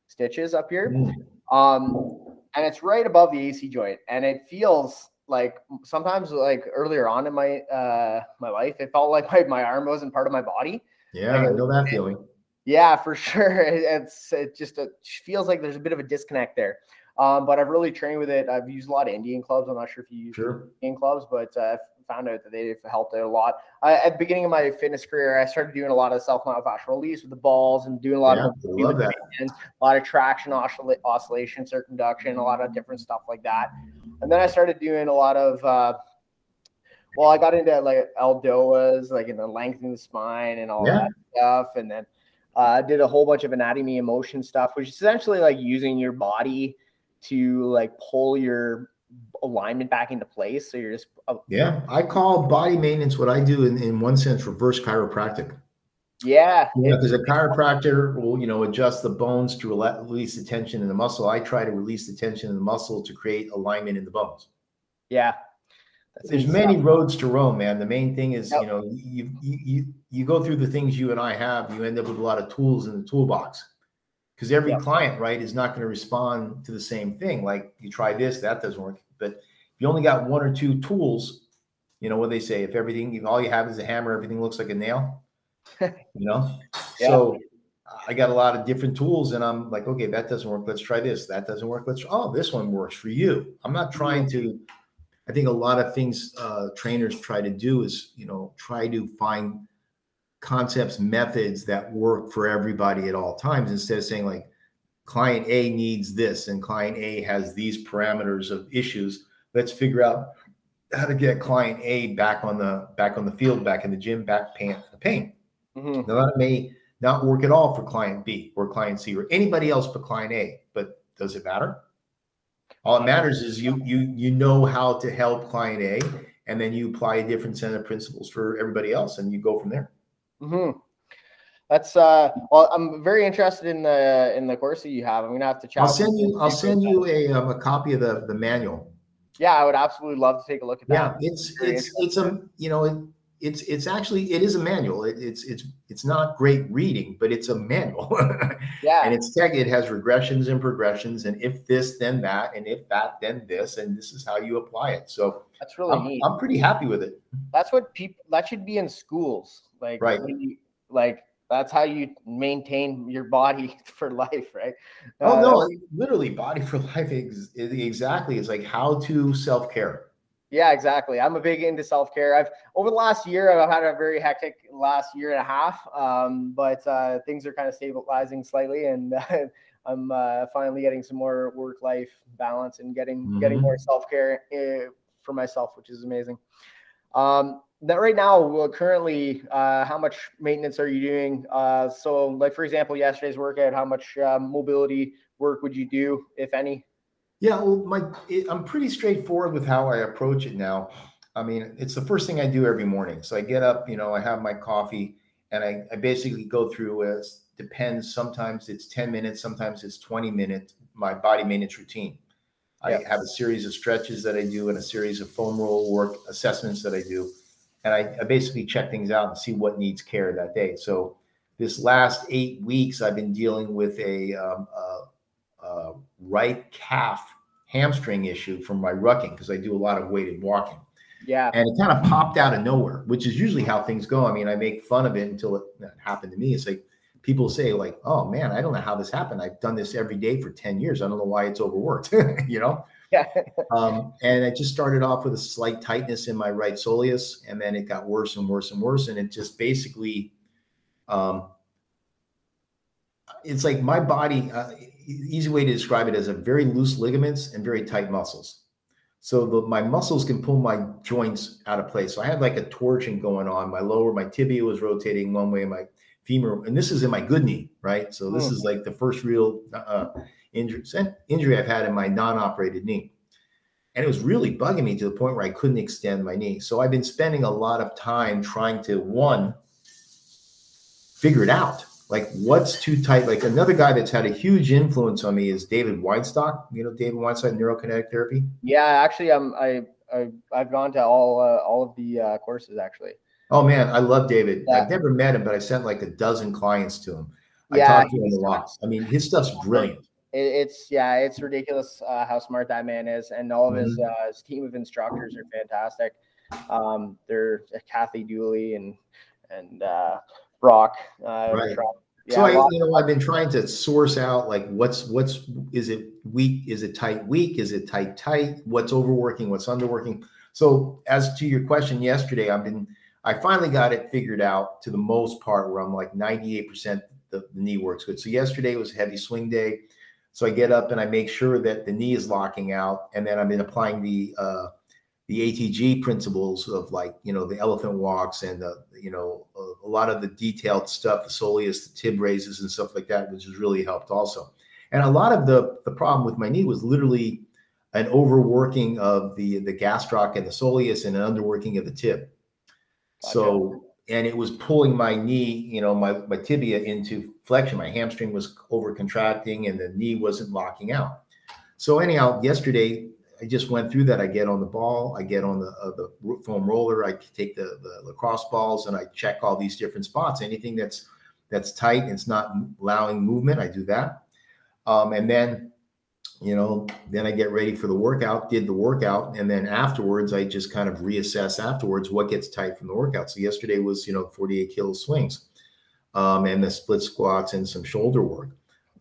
[SPEAKER 2] stitches up here.
[SPEAKER 3] Mm.
[SPEAKER 2] um and it's right above the ac joint and it feels like sometimes like earlier on in my uh my life it felt like my, my arm wasn't part of my body
[SPEAKER 3] Yeah, I know that feeling.
[SPEAKER 2] yeah for sure It- it's it just it feels like there's a bit of a disconnect there um but i've really trained with it i've used a lot of indian clubs i'm not sure if you use
[SPEAKER 3] Sure.
[SPEAKER 2] Indian clubs but uh, found out that they've helped out a lot I, at the beginning of my fitness career i started doing a lot of self myofascial release with the balls and doing a lot
[SPEAKER 3] Yeah,
[SPEAKER 2] of
[SPEAKER 3] love that.
[SPEAKER 2] a lot of traction oscilla- oscillation circumduction a lot of different stuff like that and then i started doing a lot of uh, well i got into like eldoas like in the lengthening the spine and all
[SPEAKER 3] Yeah.
[SPEAKER 2] that stuff and then uh, did a whole bunch of anatomy and motion stuff which is essentially like using your body to like pull your alignment back into place so you're just uh,
[SPEAKER 3] Yeah, I call body maintenance what I do in, in one sense reverse chiropractic.
[SPEAKER 2] Yeah.
[SPEAKER 3] Because a chiropractor will, you know, adjust the bones to release the tension in the muscle. I try to release the tension in the muscle to create alignment in the bones.
[SPEAKER 2] Yeah.
[SPEAKER 3] That's There's many roads to Rome, man. The main thing is, yep. you know, you, you you you go through the things you and I have, you end up with a lot of tools in the toolbox. Because every yep. client, right, is not going to respond to the same thing. Like you try this, that doesn't work. But if you only got one or two tools, you know what they say, if everything, if all you have is a hammer, everything looks like a nail you know? Yeah. So I got a lot of different tools and I'm like, okay, that doesn't work. Let's try this. That doesn't work. Let's, oh, this one works for you. I'm not trying to, I think a lot of things uh, trainers try to do is, you know, try to find concepts, methods that work for everybody at all times instead of saying like, client A needs this and client A has these parameters of issues. Let's figure out how to get client A back on the back on the field, back in the gym, back pain, the pain. Mm-hmm. Now that may not work at all for client B or client C or anybody else but client A, but does it matter? All it matters is you you you know how to help client A, and then you apply a different set of principles for everybody else, and you go from there.
[SPEAKER 2] Mm-hmm. That's uh. Well, I'm very interested in the in the course that you have. I'm gonna have to chat.
[SPEAKER 3] I'll send you. I'll send you a um, a copy of the the manual.
[SPEAKER 2] Yeah, I would absolutely love to take a look at
[SPEAKER 3] that. Yeah, it's it's it's a you know it's it's actually it is a manual. It, it's it's it's not great reading, but it's a manual.
[SPEAKER 2] yeah,
[SPEAKER 3] and it's tech. It has regressions and progressions, and if this, then that, and if that, then this, and this is how you apply it. So
[SPEAKER 2] that's really
[SPEAKER 3] I'm,
[SPEAKER 2] neat.
[SPEAKER 3] I'm pretty happy with it.
[SPEAKER 2] That's what people that should be in schools. Like
[SPEAKER 3] right,
[SPEAKER 2] you, like that's how you maintain your body for life, right?
[SPEAKER 3] Oh uh, no, literally body for life. Exactly, it's like how to self care.
[SPEAKER 2] Yeah, exactly. I'm a big into self care. I've over the last year, I've had a very hectic last year and a half, um, but uh, things are kind of stabilizing slightly, and uh, I'm uh, finally getting some more work life balance and getting mm-hmm. getting more self care uh, for myself, which is amazing. Um, that right now, currently, uh, how much maintenance are you doing? Uh, so, like for example, yesterday's workout, how much mobility work would you do, if any?
[SPEAKER 3] Yeah, well, my it, I'm pretty straightforward with how I approach it now. I mean, it's the first thing I do every morning. So I get up, you know, I have my coffee, and I, I basically go through as depends. Sometimes it's 10 minutes, sometimes it's 20 minutes. My body maintenance routine. I have a series of stretches that I do and a series of foam roll work assessments that I do, and I, I basically check things out and see what needs care that day. So this last eight weeks, I've been dealing with a, um, a right calf hamstring issue from my rucking because I do a lot of weighted walking.
[SPEAKER 2] Yeah.
[SPEAKER 3] And it kind of popped out of nowhere, which is usually how things go. I mean, I make fun of it until it happened to me. It's like people say, like, oh man, I don't know how this happened. I've done this every day for 10 years. I don't know why it's overworked, you know?
[SPEAKER 2] Yeah.
[SPEAKER 3] um, and I just started off with a slight tightness in my right soleus, and then it got worse and worse and worse. And it just basically um, it's like my body uh, easy way to describe it as a very loose ligaments and very tight muscles. So the, my muscles can pull my joints out of place. So i had like a torsion going on. My lower my tibia was rotating one way my femur and this is in my good knee right? So this oh. is like the first real uh, injury injury i've had in my non-operated knee. And it was really bugging me to the point where i couldn't extend my knee. So i've been spending a lot of time trying to one figure it out like what's too tight like another guy that's had a huge influence on me is david weinstock you know david weinstock neurokinetic therapy
[SPEAKER 2] yeah actually um, i I, I've gone to all uh, all of the uh, courses actually.
[SPEAKER 3] Oh man, I love David. Yeah. I've never met him, but I sent like a dozen clients to him. I yeah, talked to him a lot. I mean, his stuff's brilliant.
[SPEAKER 2] It, it's yeah, it's ridiculous uh, how smart that man is, and all of his, mm-hmm. uh, his team of instructors are fantastic. Um, they're Kathy Dooley and and uh, Brock. Uh,
[SPEAKER 3] right. Yeah, so I, you know, I've been trying to source out like what's what's is it weak? Is it tight weak? Is it tight tight? What's overworking? What's underworking? So as to your question yesterday, I've been I finally got it figured out to the most part where I'm like 98% the, the knee works good. So yesterday was a heavy swing day. So I get up and I make sure that the knee is locking out, and then I've been applying the uh, the ATG principles of like you know the elephant walks and the you know a, a, lot of the detailed stuff, the soleus, the tib raises and stuff like that, which has really helped also. And a lot of the the problem with my knee was literally an overworking of the the gastroc and the soleus and an underworking of the tib. Gotcha. So and it was pulling my knee, you know, my, my tibia into flexion. My hamstring was over contracting and the knee wasn't locking out. So anyhow, yesterday I just went through that. I get on the ball, I get on the uh, the foam roller, I take the, the lacrosse balls, and I check all these different spots. Anything that's that's tight and it's not allowing movement, I do that. Um, and then, you know, then I get ready for the workout. Did the workout, and then afterwards, I just kind of reassess afterwards what gets tight from the workout. So yesterday was you know 48 kilo swings, um, and the split squats and some shoulder work.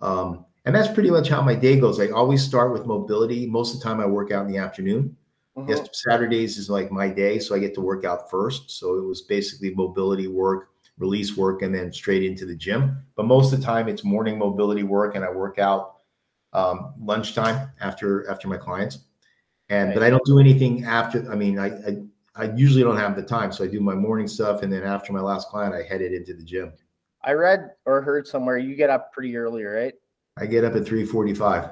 [SPEAKER 3] Um, and that's pretty much how my day goes. I always start with mobility. Most of the time, I work out in the afternoon. Mm-hmm. Yes, Saturdays is like my day, so I get to work out first. So it was basically mobility work, release work, and then straight into the gym. But most of the time, it's morning mobility work, and I work out um, lunchtime after after my clients. And but I don't do anything after. I mean, I, I I usually don't have the time, so I do my morning stuff, and then after my last client, I headed into the gym.
[SPEAKER 2] I read or heard somewhere you get up pretty early, right?
[SPEAKER 3] I get up at 345.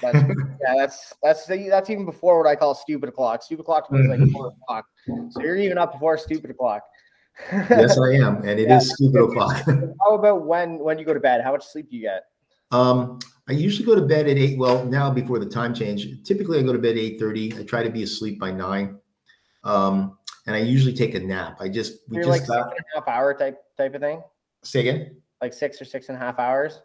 [SPEAKER 2] That's, yeah, that's that's that's even before what I call stupid o'clock. Stupid o'clock is like four o'clock. So you're even up before stupid o'clock.
[SPEAKER 3] yes, I am, and it yeah. is stupid o'clock.
[SPEAKER 2] How about when when you go to bed? How much sleep do you get?
[SPEAKER 3] Um, I usually go to bed at eight. Well, now before the time change, typically I go to bed eight thirty. I try to be asleep by nine, um, and I usually take a nap. I just
[SPEAKER 2] we you're just like got, six and a half hour type type of thing.
[SPEAKER 3] Say again.
[SPEAKER 2] Like six or six and a half hours.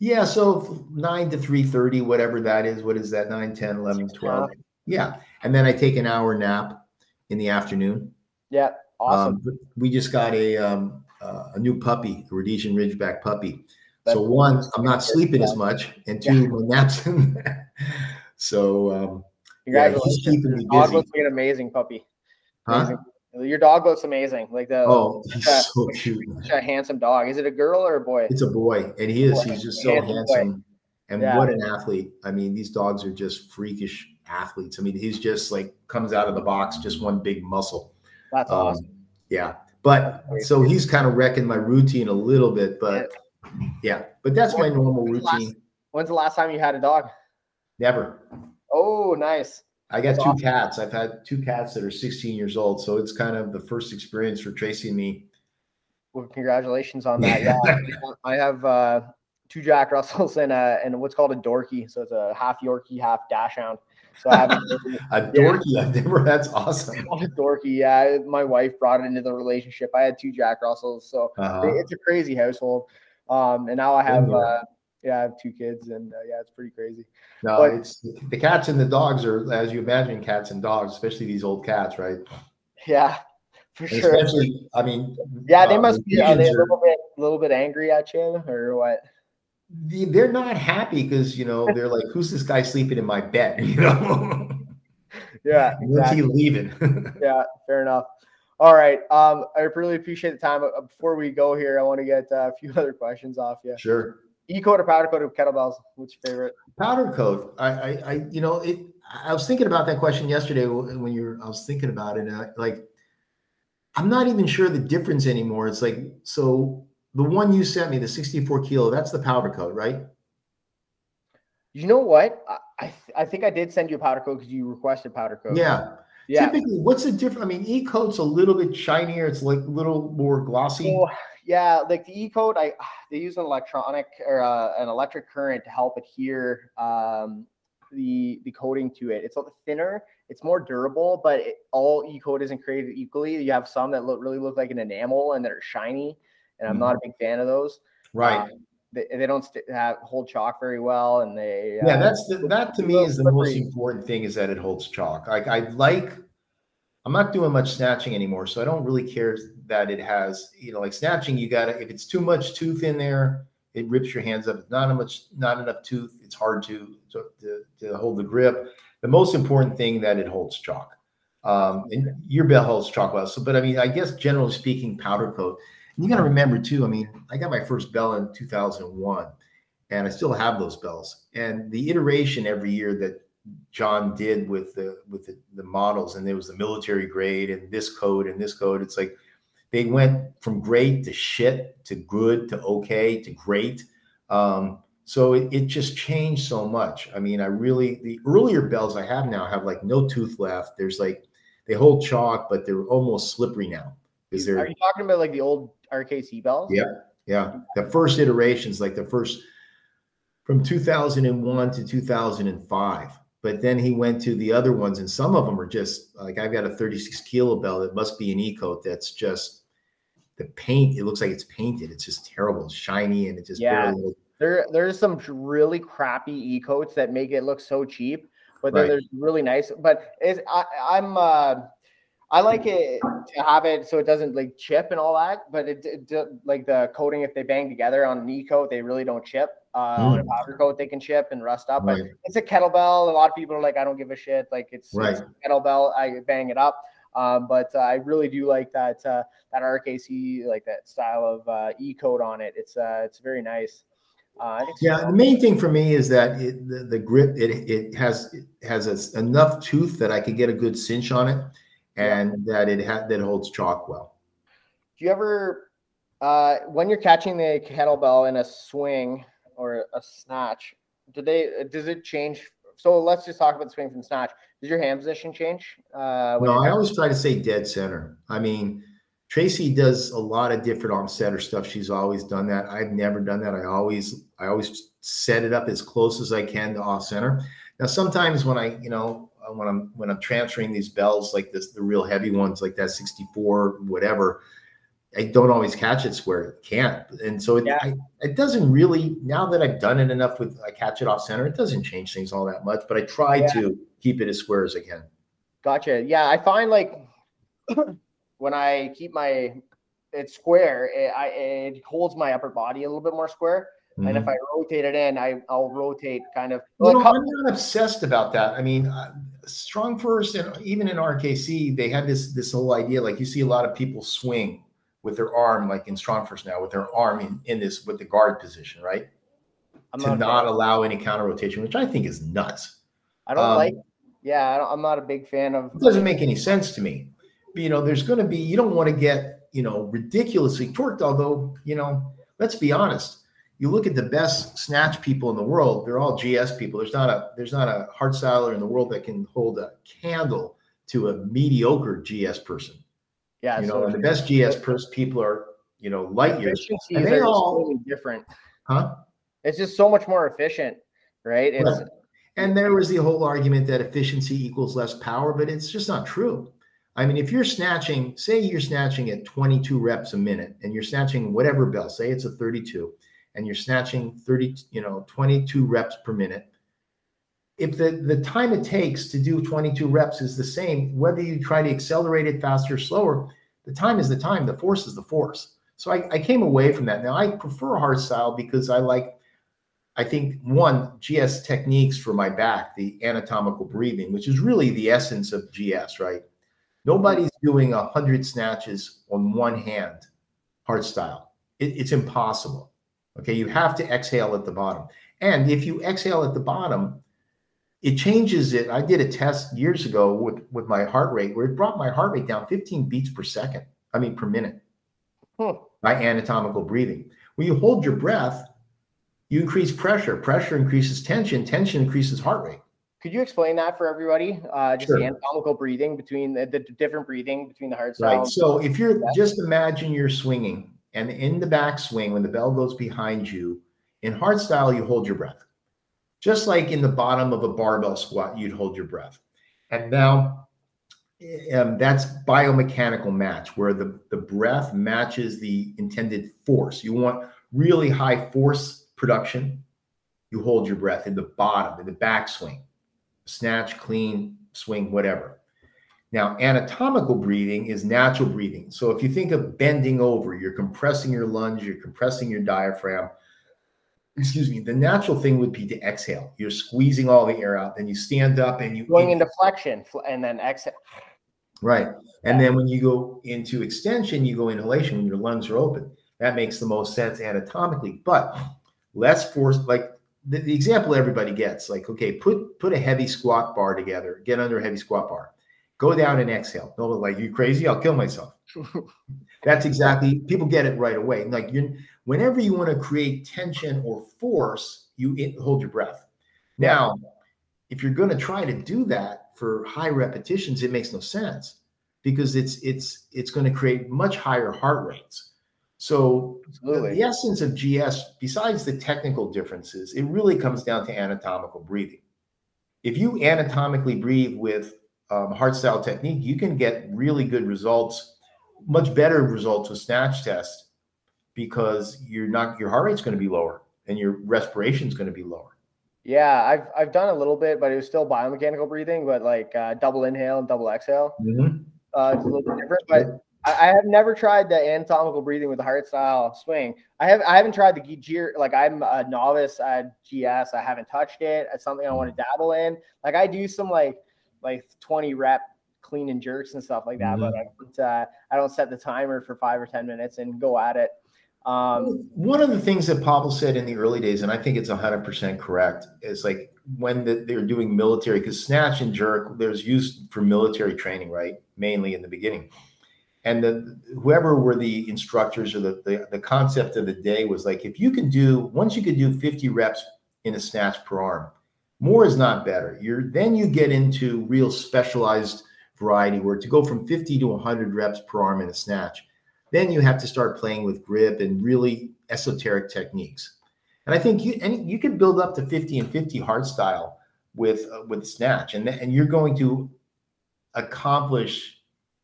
[SPEAKER 3] Yeah, so 9 to 3:30 whatever that is, what is that 9 10 11 12. Yeah. And then I take an hour nap in the afternoon.
[SPEAKER 2] Yeah, awesome.
[SPEAKER 3] Um, we just got a um, uh, a new puppy, a Rhodesian Ridgeback puppy. That's so one, I'm not sleeping as much, and two, yeah. my naps. so um,
[SPEAKER 2] congratulations! Yeah, he's dog looks like an amazing puppy. Amazing. Huh? Your dog looks amazing. Like the
[SPEAKER 3] oh, he's uh, so cute.
[SPEAKER 2] a handsome dog. Is it a girl or a boy?
[SPEAKER 3] It's a boy, and he is. Boy. He's just so handsome. handsome. And yeah. what an athlete! I mean, these dogs are just freakish athletes. I mean, he's just like comes out of the box, just one big muscle.
[SPEAKER 2] That's um, awesome.
[SPEAKER 3] Yeah, but so he's kind of wrecking my routine a little bit, but yeah, but that's my normal routine.
[SPEAKER 2] When's the last time you had a dog?
[SPEAKER 3] Never.
[SPEAKER 2] Oh, nice.
[SPEAKER 3] I got two cats. I've had two cats that are 16 years old, so it's kind of the first experience for Tracy and me.
[SPEAKER 2] Well, congratulations on that. Yeah, I have uh, two Jack Russells and uh, and what's called a Dorky. So it's a half Yorkie, half Dachshund. So I have
[SPEAKER 3] a Dorky. I've never. That's awesome.
[SPEAKER 2] A Dorky. Yeah, my wife brought it into the relationship. I had two Jack Russells, so uh-huh. it's a crazy household. Um, and now I have. Uh, yeah, I have two kids, and uh, yeah, it's pretty crazy.
[SPEAKER 3] No, but, it's the cats and the dogs are, as you imagine, cats and dogs, especially these old cats, right?
[SPEAKER 2] Yeah, for and sure.
[SPEAKER 3] Especially, I mean,
[SPEAKER 2] yeah, they uh, must be. Are they a little bit, a little bit angry at you, or what?
[SPEAKER 3] They're not happy because you know they're like, "Who's this guy sleeping in my bed?" You know.
[SPEAKER 2] yeah.
[SPEAKER 3] When's he leaving?
[SPEAKER 2] yeah, fair enough. All right. Um, I really appreciate the time. Uh, before we go here, I want to get uh, a few other questions off you.
[SPEAKER 3] Sure.
[SPEAKER 2] E-coat or powder coat of kettlebells? What's your favorite?
[SPEAKER 3] Powder coat. I, I, I, you know, it. I was thinking about that question yesterday when you were. I was thinking about it. And I, like, I'm not even sure the difference anymore. It's like so. The one you sent me, the 64 kilo, that's the powder coat, right?
[SPEAKER 2] You know what? I I, th- I think I did send you a powder coat because you requested powder coat.
[SPEAKER 3] Yeah. Yeah. Typically, what's the difference? I mean, E coat's a little bit shinier. It's like a little more glossy.
[SPEAKER 2] Oh, yeah, like the E coat, I they use an electronic or uh, an electric current to help adhere um, the the coating to it. It's a little thinner, it's more durable, but it, all E coat isn't created equally. You have some that look really look like an enamel and they're shiny, and I'm mm not a big fan of those.
[SPEAKER 3] Right. Um,
[SPEAKER 2] they, they don't st- have, hold chalk very well, and they
[SPEAKER 3] yeah, uh, that's the, that to me is the most important thing is that it holds chalk. Like I like I'm not doing much snatching anymore, so I don't really care that it has, you know, like snatching. You got to if it's too much tooth in there, it rips your hands up. It's not much, not enough tooth, it's hard to, to to, to hold the grip. The most important thing that it holds chalk. Um, and your bell holds chalk well. So, but I mean, I guess generally speaking, powder coat. And you got to remember too. I mean, I got my first bell in 2001, and I still have those bells. And the iteration every year that John did with the with the, the, models, and there was the military grade and this code and this code. It's like they went from great to shit to good to okay to great. Um, so it, it just changed so much. I mean, I really the earlier bells I have now have like no tooth left. There's like they hold chalk, but they're almost slippery now. Is
[SPEAKER 2] Are
[SPEAKER 3] there?
[SPEAKER 2] you talking about like the old RKC bells?
[SPEAKER 3] Yeah. Yeah, the first iterations, like the first from 2001 to 2005. But then he went to the other ones, and some of them are just like I've got a 36 kilo bell that must be an E coat that's just the paint. It looks like it's painted. It's just terrible, it's shiny, and it just
[SPEAKER 2] Yeah.
[SPEAKER 3] barely
[SPEAKER 2] There, there's some really crappy e coats that make it look so cheap, but then
[SPEAKER 3] Right.
[SPEAKER 2] there's really nice. But it's I, I'm uh, I like it to have it so it doesn't like chip and all that. But it, it like the coating, if they bang together on an e coat, they really don't chip. Uh, On a powder coat, they can chip and rust up. But
[SPEAKER 3] Mm.
[SPEAKER 2] It's a kettlebell. A lot of people are like, I don't give a shit. Like it's, it's
[SPEAKER 3] Right.
[SPEAKER 2] a kettlebell. I bang it up. Um, but uh, I really do like that uh, that RKC like that style of uh, e coat on it. It's uh, it's very nice. Uh, I think so.
[SPEAKER 3] Yeah, the main thing for me is that it, the, the grip it it has it has a, enough tooth that I can get a good cinch on it, and that it ha- that holds chalk well.
[SPEAKER 2] Do you ever, uh, when you're catching the kettlebell in a swing or a snatch, do they does it change? So let's just talk about the swing from snatch. Does your hand position change? Uh,
[SPEAKER 3] No, I always try to say dead center. I mean, Tracy does a lot of different off center stuff. She's always done that. I've never done that. I always I always set it up as close as I can to off center. Now sometimes when I, you know, when I'm when I'm transferring these bells like this, the real heavy ones like that 64, whatever, I don't always catch it square. It can't. And so it
[SPEAKER 2] Yeah.
[SPEAKER 3] I, it doesn't really now that I've done it enough with I catch it off center, it doesn't change things all that much, but I try
[SPEAKER 2] Yeah.
[SPEAKER 3] to keep it as square as I can.
[SPEAKER 2] Gotcha. Yeah, I find like when I keep my it's square, it, I it holds my upper body a little bit more square. And if I rotate it in, I I'll rotate kind of.
[SPEAKER 3] You
[SPEAKER 2] well,
[SPEAKER 3] know, I'm not obsessed about that. I mean, uh, Strong First and even in RKC, they had this this whole idea. Like you see a lot of people swing with their arm, like in Strong First now, with their arm in, in this with the guard position, right?
[SPEAKER 2] I'm
[SPEAKER 3] to
[SPEAKER 2] not,
[SPEAKER 3] not allow any counter rotation, which I think is nuts.
[SPEAKER 2] I don't
[SPEAKER 3] um,
[SPEAKER 2] like. Yeah, I don't, I'm not a big fan of.
[SPEAKER 3] It doesn't make any sense to me. But, you know, there's going to be you don't want to get you know ridiculously torqued. Although you know, let's be honest. You look at the best snatch people in the world; they're all GS people. There's not a there's not a hard styler in the world that can hold a candle to a mediocre GS person.
[SPEAKER 2] Yeah,
[SPEAKER 3] you know,
[SPEAKER 2] so
[SPEAKER 3] the best GS pers- people are you know light years. And they all-
[SPEAKER 2] totally different.
[SPEAKER 3] Huh?
[SPEAKER 2] It's just so much more efficient, right? It's
[SPEAKER 3] Right. And there was the whole argument that efficiency equals less power, but it's just not true. I mean, if you're snatching, say you're snatching at 22 reps a minute and you're snatching whatever bell, say it's a 32, and you're snatching 30, you know, 22 reps per minute. If the, the time it takes to do 22 reps is the same, whether you try to accelerate it faster or slower, the time is the time, the force is the force. So I, I came away from that. Now I prefer hard style because I like I think one GS techniques for my back, the anatomical breathing, which is really the essence of GS, right? Nobody's doing a hundred snatches on one hand, hard style. It- it's impossible. Okay, you have to exhale at the bottom, and if you exhale at the bottom, it changes it. I did a test years ago with with my heart rate, where it brought my heart rate down 15 beats per second. I mean per minute
[SPEAKER 2] Hmm.
[SPEAKER 3] by anatomical breathing. When you hold your breath, you increase pressure. Pressure increases tension. Tension increases heart rate.
[SPEAKER 2] Could you explain that for everybody? Uh, just
[SPEAKER 3] Sure.
[SPEAKER 2] the anatomical breathing between the, the different breathing between the style.
[SPEAKER 3] Right. So if you're just imagine you're swinging, and in the back swing, when the bell goes behind you, in hard style, you hold your breath. Just like in the bottom of a barbell squat, you'd hold your breath. And now um, that's biomechanical match, where the, the breath matches the intended force. You want really high force production, you hold your breath in the bottom, in the back swing, snatch, clean, swing, whatever. Now, anatomical breathing is natural breathing. So if you think of bending over, you're compressing your lungs, you're compressing your diaphragm. Excuse me. The natural thing would be to exhale. You're squeezing all the air out. Then you stand up and you
[SPEAKER 2] going into flexion and then exhale.
[SPEAKER 3] Right. And then when you go into extension, you go inhalation when your lungs are open. That makes the most sense anatomically. But less force, like the, the example everybody gets, like, okay, put put a heavy squat bar together, get under a heavy squat bar, go down and exhale. No, like you crazy, I'll kill myself. That's exactly people get it right away. Like you whenever you want to create tension or force, you in, hold your breath. Now, if you're going to try to do that for high repetitions, it makes no sense because it's it's it's going to create much higher heart rates. So the, the, essence of GS, besides the technical differences, it really comes down to anatomical breathing. If you anatomically breathe with um, hard style technique, you can get really good results, much better results with snatch test because you're not your heart rate's going to be lower and your respiration's going to be lower.
[SPEAKER 2] Yeah, I've I've done a little bit, but it was still biomechanical breathing, but like uh, double inhale and double exhale. Mm-hmm. Uh, it's a little bit different, but I, I, have never tried the anatomical breathing with the hard style swing. I have I haven't tried the gear. Like I'm a novice at GS. I haven't touched it. It's something I want to dabble in. Like I do some like like 20 rep clean and jerks and stuff like that, mm-hmm. but I don't, uh, I don't set the timer for five or ten minutes and go at it.
[SPEAKER 3] Um, One of the things that Pavel said in the early days, and I think it's 100% correct, is like when the, they're doing military, because snatch and jerk, there's used for military training, right? Mainly in the beginning. And the, whoever were the instructors or the, the, the concept of the day was like, if you can do, once you could do 50 reps in a snatch per arm, more is not better. You're then you get into real specialized variety where to go from 50 to 100 reps per arm in a snatch then you have to start playing with grip and really esoteric techniques. And I think you and you can build up to 50 and 50 hard style with uh, with snatch and and you're going to accomplish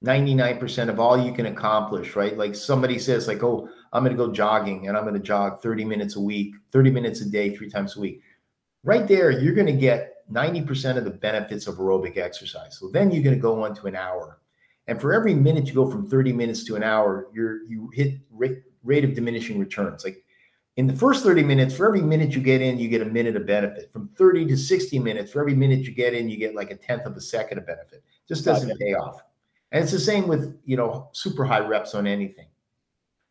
[SPEAKER 3] 99% of all you can accomplish, right? Like somebody says like, "Oh, I'm going to go jogging and I'm going to jog 30 minutes a week, 30 minutes a day, 3 times a week." Right there, you're going to get 90% of the benefits of aerobic exercise. So then you're going to go on to an hour and for every minute you go from 30 minutes to an hour, you're you hit rate, rate of diminishing returns. Like in the first 30 minutes, for every minute you get in, you get a minute of benefit. From 30 to 60 minutes, for every minute you get in, you get like a tenth of a second of benefit. Just doesn't pay off. And it's the same with you know super high reps on anything.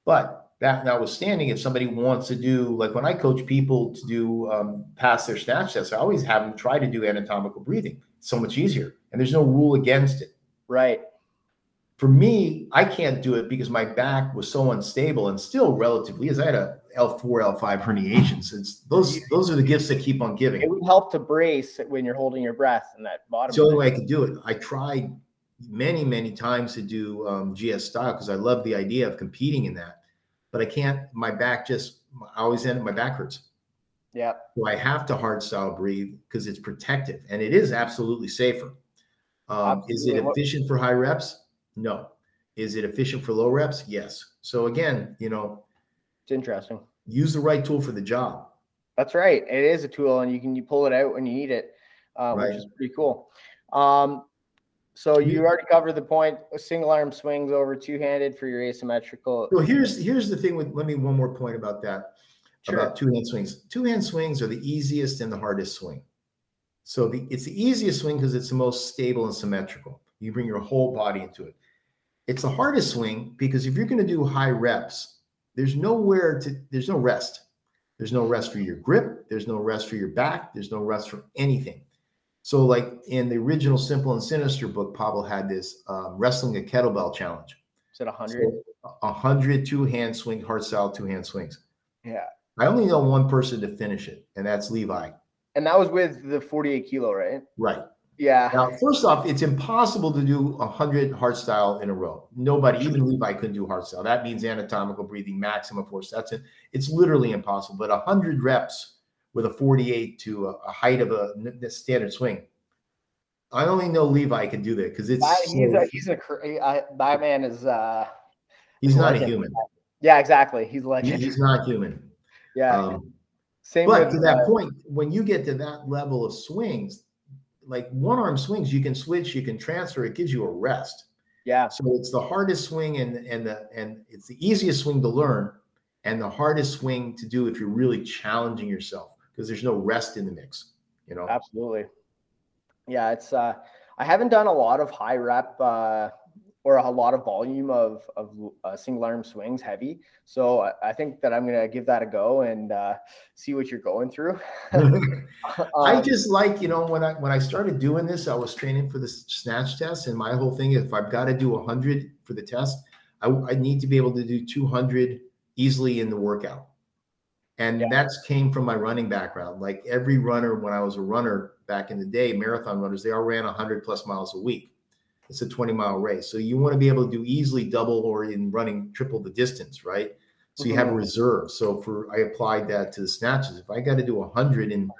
[SPEAKER 3] But that notwithstanding, if somebody wants to do like when I coach people to do um, pass their snatch test, I always have them try to do anatomical breathing. It's so much easier, and there's no rule against it.
[SPEAKER 2] Right.
[SPEAKER 3] For me, I can't do it because my back was so unstable and still relatively as I had a L4, L5 herniations. It's those those are the gifts that keep on giving.
[SPEAKER 2] It would help to brace when you're holding your breath in that bottom.
[SPEAKER 3] It's the only way I could do it. I tried many, many times to do um, GS style because I love the idea of competing in that, but I can't. My back just I always end my back hurts.
[SPEAKER 2] Yeah.
[SPEAKER 3] So I have to hard style breathe because it's protective and it is absolutely safer. Um, absolutely. Is it efficient for high reps? No. Is it efficient for low reps? Yes. So again, you know,
[SPEAKER 2] it's interesting.
[SPEAKER 3] Use the right tool for the job.
[SPEAKER 2] That's right. It is a tool, and you can you pull it out when you need it, uh, right. which is pretty cool. Um, so you already covered the point: single arm swings over two handed for your asymmetrical.
[SPEAKER 3] So here's here's the thing with. Let me one more point about that. Sure. About two hand swings. Two hand swings are the easiest and the hardest swing. So the it's the easiest swing because it's the most stable and symmetrical. You bring your whole body into it. It's the hardest swing because if you're going to do high reps, there's nowhere to, there's no rest. There's no rest for your grip. There's no rest for your back. There's no rest for anything. So, like in the original Simple and Sinister book, Pavel had this um, wrestling a kettlebell challenge.
[SPEAKER 2] Is it 100?
[SPEAKER 3] So 100 two hand swing, hard style two hand swings.
[SPEAKER 2] Yeah.
[SPEAKER 3] I only know one person to finish it, and that's Levi.
[SPEAKER 2] And that was with the 48 kilo, right?
[SPEAKER 3] Right.
[SPEAKER 2] Yeah.
[SPEAKER 3] Now, first off, it's impossible to do a hundred hard style in a row. Nobody, even Levi, couldn't do hard style. That means anatomical breathing, maximum force. That's it. It's literally impossible. But a hundred reps with a 48 to a, a, height of a standard swing. I only know Levi can do that because it's.
[SPEAKER 2] That, he's a he's a I, that man is. uh
[SPEAKER 3] He's not legend. a human.
[SPEAKER 2] Yeah, exactly. He's legend.
[SPEAKER 3] He's not human.
[SPEAKER 2] Yeah. Um,
[SPEAKER 3] Same. But with, to that uh, point, when you get to that level of swings, like one arm swings, you can switch, you can transfer. It gives you a rest.
[SPEAKER 2] Yeah.
[SPEAKER 3] So it's the hardest swing and and the and it's the easiest swing to learn, and the hardest swing to do if you're really challenging yourself because there's no rest in the mix. You know.
[SPEAKER 2] Absolutely. Yeah, it's. uh I haven't done a lot of high rep uh, or a lot of volume of of uh, single arm swings heavy. So I, I, think that I'm gonna give that a go and uh, see what you're going through.
[SPEAKER 3] um, I just like you know when I when I started doing this, I was training for the snatch test, and my whole thing if I've got to do 100 for the test, I, I, need to be able to do 200 easily in the workout. And yeah. that's came from my running background. Like every runner, when I was a runner back in the day, marathon runners, they all ran 100 plus miles a week it's a 20 mile race. So you want to be able to do easily double or in running triple the distance, right? So you have a
[SPEAKER 2] Mhm.
[SPEAKER 3] reserve. So for I applied that to the snatches. If I got to do 100 and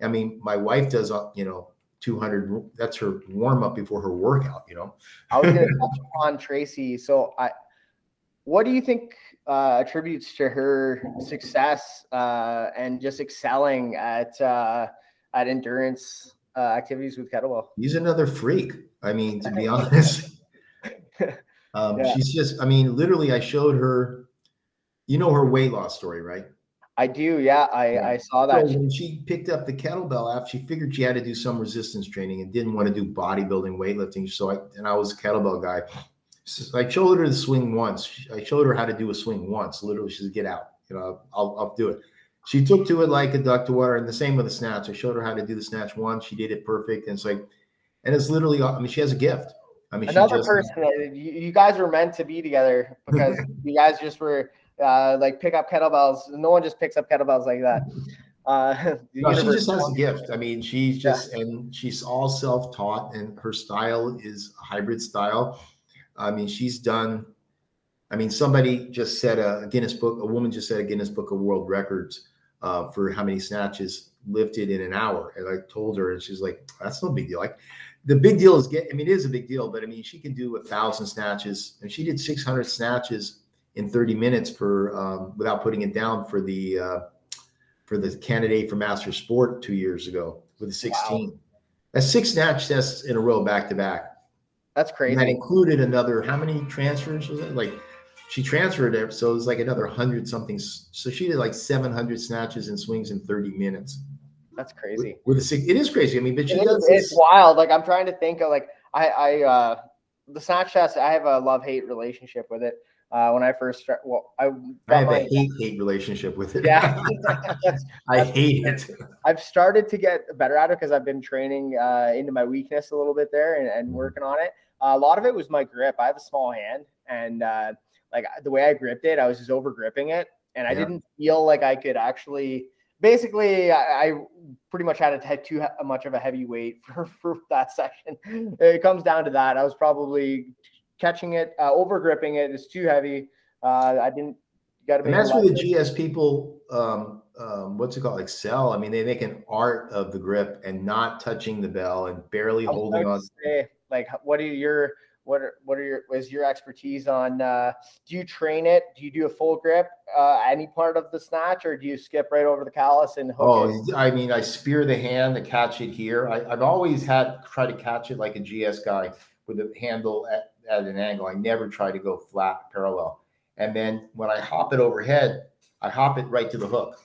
[SPEAKER 3] I mean, my wife does, uh, you know, 200. That's her warm up before her workout, you know.
[SPEAKER 2] I was going to touch on Tracy. So, I, what do you think uh, attributes to her success uh, and just excelling at uh, at endurance uh, activities with kettlebell?
[SPEAKER 3] He's another freak. I mean, to be honest, um,
[SPEAKER 2] Yeah.
[SPEAKER 3] she's just. I mean, literally, I showed her. You know her weight loss story, right?
[SPEAKER 2] I do. Yeah, I,
[SPEAKER 3] Yeah.
[SPEAKER 2] I saw
[SPEAKER 3] So
[SPEAKER 2] that.
[SPEAKER 3] when she picked up the kettlebell app, she figured she had to do some resistance training and didn't want to do bodybuilding, weightlifting. So I and I was a kettlebell guy. So I showed her the swing once. I showed her how to do a swing once. Literally, she said, "Get out." You know, I'll I'll do it. She took to it like a duck to water, and the same with the snatch. I showed her how to do the snatch once. She did it perfect, and it's like, and it's literally. I mean, she has a gift. I mean, she
[SPEAKER 2] Another
[SPEAKER 3] just-
[SPEAKER 2] person that you, you guys were meant to be together because you guys just were uh, like pick up kettlebells. No one just picks up kettlebells like that. Uh,
[SPEAKER 3] No, she just has a gift. I mean, she's
[SPEAKER 2] Yeah.
[SPEAKER 3] just and she's all self-taught, and her style is a hybrid style. I mean, she's done. I mean, somebody just said a Guinness book. A woman just said a Guinness Book of World Records uh, for how many snatches lifted in an hour. And I told her, and she's like, "That's no big deal." Like, the big deal is get. I mean, it is a big deal, but I mean, she can do a thousand snatches, and she did six hundred snatches in thirty minutes for um, without putting it down for the. Uh, for the candidate for master sport two years ago with a 16. That's six snatch tests in a row back to back.
[SPEAKER 2] That's
[SPEAKER 3] And
[SPEAKER 2] crazy.
[SPEAKER 3] that included another, how many transfers was it? Like she transferred it. So it was like another hundred something. So she did like 700 snatches and swings in 30 minutes
[SPEAKER 2] That's crazy.
[SPEAKER 3] with a. It is crazy. I mean, but she
[SPEAKER 2] It
[SPEAKER 3] does
[SPEAKER 2] is, it's wild. Like I'm trying to think of like I I uh the snatch test. I have a love hate relationship with it. Uh, when I first start, well, I
[SPEAKER 3] I have
[SPEAKER 2] my-
[SPEAKER 3] a hate hate relationship with it.
[SPEAKER 2] yeah.
[SPEAKER 3] I hate it.
[SPEAKER 2] I've started to get better at it because I've been training uh, into my weakness a little bit there and, and working on it. Uh, a lot of it was my grip. I have a small hand, and uh, like the way I gripped it, I was just over gripping it, and I
[SPEAKER 3] Yeah.
[SPEAKER 2] didn't feel like I could actually. Basically, I, I pretty much had to had too much of a heavy weight for, for that section. It comes down to that. I was probably catching it, uh, over gripping. It's too heavy. Uh, I didn't. Got to
[SPEAKER 3] And that's where the GS people, um, um, what's it called, excel. I mean, they make an art of the grip and not touching the bell and barely holding on.
[SPEAKER 2] say, like, what are your what are what are your is your expertise on? Uh, do you train it? Do you do a full grip uh, any part of the snatch, or do you skip right over the callus and hook it?
[SPEAKER 3] Oh, I mean, I spear the hand to catch it here. I, I've always had try to catch it like a GS guy with the handle at, at an angle. I never try to go flat parallel. And then when I hop it overhead, I hop it right to the hook.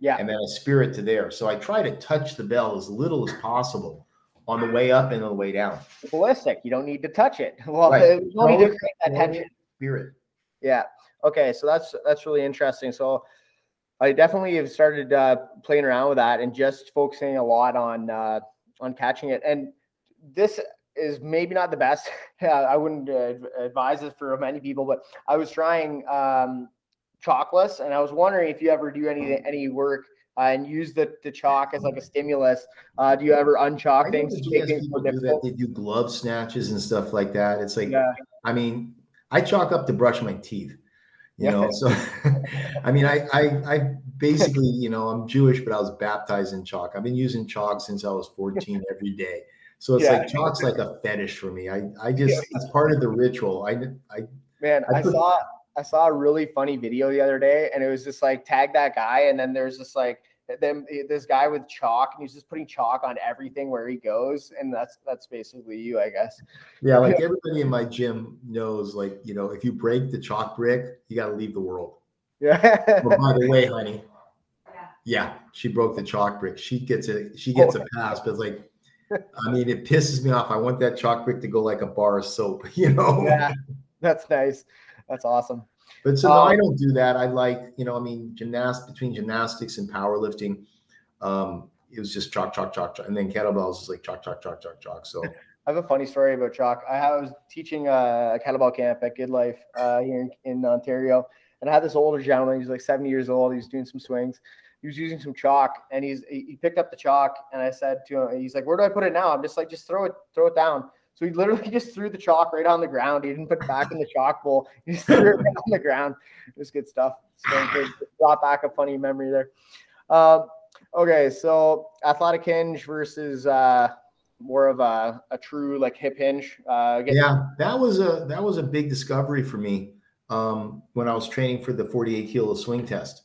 [SPEAKER 2] Yeah.
[SPEAKER 3] And then I spear it to there. So I try to touch the bell as little as possible on the way up and on the way down.
[SPEAKER 2] Ballistic. You don't need to touch it. Well,
[SPEAKER 3] Right.
[SPEAKER 2] you don't need to create that tension.
[SPEAKER 3] Spear it.
[SPEAKER 2] Yeah. Okay. So that's that's really interesting. So I definitely have started uh, playing around with that and just focusing a lot on uh, on catching it. And this is maybe not the best. I wouldn't uh, advise this for many people, but I was trying um, chalkless, and I was wondering if you ever do any any work. Uh, and use the, the chalk as like a stimulus. Uh, do you ever unchalk things things more
[SPEAKER 3] do? They do glove snatches and stuff like that. It's like,
[SPEAKER 2] Yeah.
[SPEAKER 3] I mean, I chalk up to brush my teeth. You
[SPEAKER 2] Yeah.
[SPEAKER 3] know, so I mean, I, I, I basically, you know, I'm Jewish, but I was baptized in chalk. I've been using chalk since I was 14 every day. So it's
[SPEAKER 2] Yeah.
[SPEAKER 3] like chalk's like a fetish for me. I, I just, it's part of the ritual. I, I,
[SPEAKER 2] Man,
[SPEAKER 3] I
[SPEAKER 2] I saw I saw a really funny video the other day, and it was just like tag that guy, and then there's just like them eh, this guy with chalk, and he's just putting chalk on everything where he goes, and that's that's basically you, I guess.
[SPEAKER 3] yeah, like everybody in my gym knows, like, you know, if you break the chalk brick, you got to leave the world.
[SPEAKER 2] Yeah.
[SPEAKER 3] Well, by the way, honey,
[SPEAKER 4] Yeah.
[SPEAKER 3] yeah, she broke the chalk brick. She gets it. She oh. gets a pass, but it's like, I mean, it pisses me off. I want that chalk brick to go like a bar of soap, you know.
[SPEAKER 2] yeah, that's nice. That's awesome.
[SPEAKER 3] But so no, I
[SPEAKER 2] Um,
[SPEAKER 3] don't do that. I like, you know, I mean, gymnast between gymnastics and powerlifting, um, it was just chalk, chalk, chalk, chalk, and then kettlebells is like chalk, chalk, chalk, chalk, chalk. So
[SPEAKER 2] I have a funny story about chalk. I was teaching a kettlebell camp at Good Life uh, here in, in Ontario, and I had this older gentleman. He's like 70 years old. He's doing some swings. He was using some chalk, and he's he picked up the chalk, and I said to him, he's like, "Where do I put it now?" I'm just like, "Just throw it, throw it down." So he literally just threw the chalk right on the ground. He didn't put it back in the chalk bowl. He just threw it right on the ground. It was good stuff. So brought back a funny memory there. Uh, okay, so athletic hinge versus uh, more of a, a true like hip hinge. Uh,
[SPEAKER 3] yeah, that was a that was a big discovery for me um, when I was training for the 48 kilo swing test.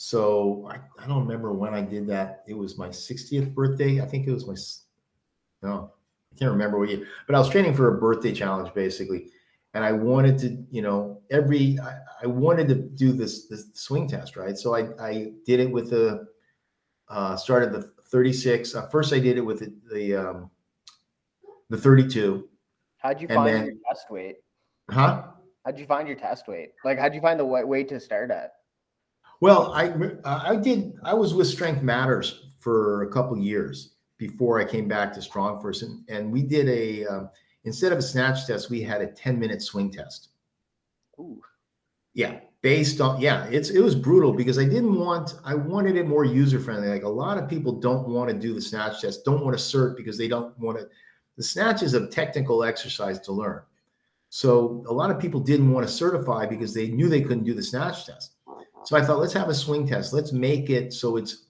[SPEAKER 3] So I, I don't remember when I did that. It was my 60th birthday. I think it was my no, I can't remember what year, but I was training for a birthday challenge basically. And I wanted to, you know, every I, I wanted to do this this swing test, right? So I I did it with the uh started the 36. Uh, first I did it with the, the um the 32.
[SPEAKER 2] How'd you find then, your test weight?
[SPEAKER 3] Huh?
[SPEAKER 2] How'd you find your test weight? Like, how'd you find the weight to start at?
[SPEAKER 3] Well, I I did. I was with Strength Matters for a couple years, before I came back to StrongFirst, and, and we did a um, instead of a snatch test, we had a 10 minute swing test.
[SPEAKER 2] Ooh.
[SPEAKER 3] Yeah, based on yeah, it's it was brutal because I didn't want I wanted it more user friendly. Like a lot of people don't want to do the snatch test, don't want to cert because they don't want to. The snatch is a technical exercise to learn. So a lot of people didn't want to certify because they knew they couldn't do the snatch test. So I thought, let's have a swing test. Let's make it so it's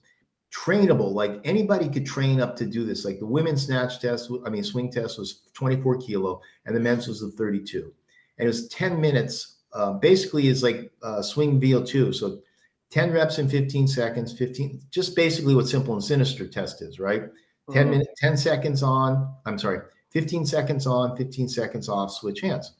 [SPEAKER 3] trainable. Like anybody could train up to do this. Like the women's snatch test, I mean, swing test was 24 kilo, and the men's was the 32. And it was 10 minutes. Uh, basically, is like uh, swing VO2. So 10 reps in 15 seconds, 15, just basically what simple and sinister test is, right? 10 mm-hmm. minutes, 10 seconds on, I'm sorry, 15 seconds on, 15 seconds off, switch hands.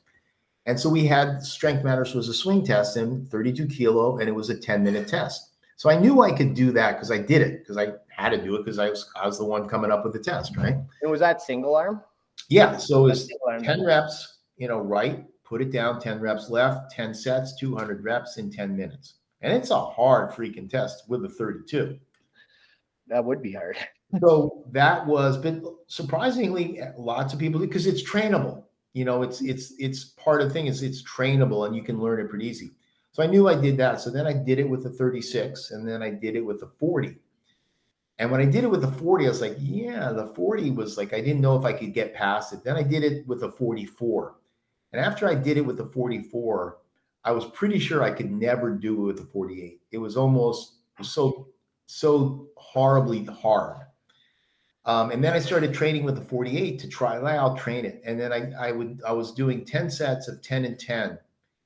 [SPEAKER 3] And so we had Strength Matters was a swing test and 32 kilo, and it was a 10 minute test. So I knew I could do that because I did it because I had to do it because I was I was the one coming up with the test, right?
[SPEAKER 2] And was that single arm?
[SPEAKER 3] Yeah. So it was 10 reps, you know, right, put it down, 10 reps left, 10 sets, 200 reps in 10 minutes. And it's a hard freaking test with the 32.
[SPEAKER 2] That would be hard.
[SPEAKER 3] so that was, but surprisingly, lots of people because it's trainable. You know, it's it's it's part of the thing is it's trainable and you can learn it pretty easy. So I knew I did that. So then I did it with the 36 and then I did it with the 40. And when I did it with the 40, I was like, yeah, the 40 was like, I didn't know if I could get past it. Then I did it with the 44. And after I did it with the 44, I was pretty sure I could never do it with the 48. It was almost so, so horribly hard. Um, and then I started training with the 48 to try, I'll train it. And then I, I would, I was doing 10 sets of 10 and 10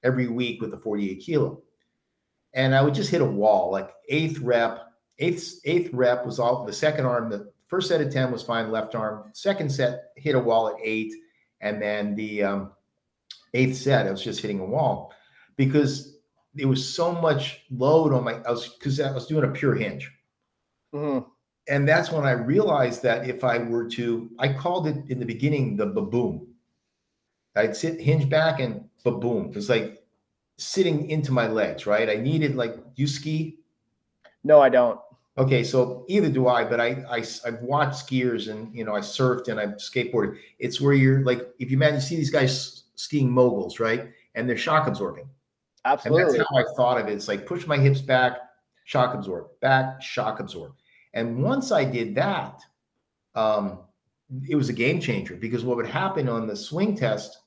[SPEAKER 3] every week with the 48 kilo. And I would just hit a wall, like eighth rep, eighth, eighth rep was all the second arm. The first set of 10 was fine, left arm. Second set hit a wall at eight. And then the um, eighth set, I was just hitting a wall because there was so much load on my, I was, because I was doing a pure hinge. Mm-hmm. And that's when I realized that if I were to, I called it in the beginning the baboon. I'd sit hinge back and but boom, it's like sitting into my legs, right? I needed like you ski.
[SPEAKER 2] No, I don't.
[SPEAKER 3] Okay, so either do I, but I, I I've watched skiers and you know I surfed and I've skateboarded. It's where you're like if you imagine you see these guys skiing moguls, right? And they're shock absorbing.
[SPEAKER 2] Absolutely.
[SPEAKER 3] And that's how I thought of it. It's like push my hips back, shock absorb, back, shock absorb. And once I did that, um, it was a game changer because what would happen on the swing test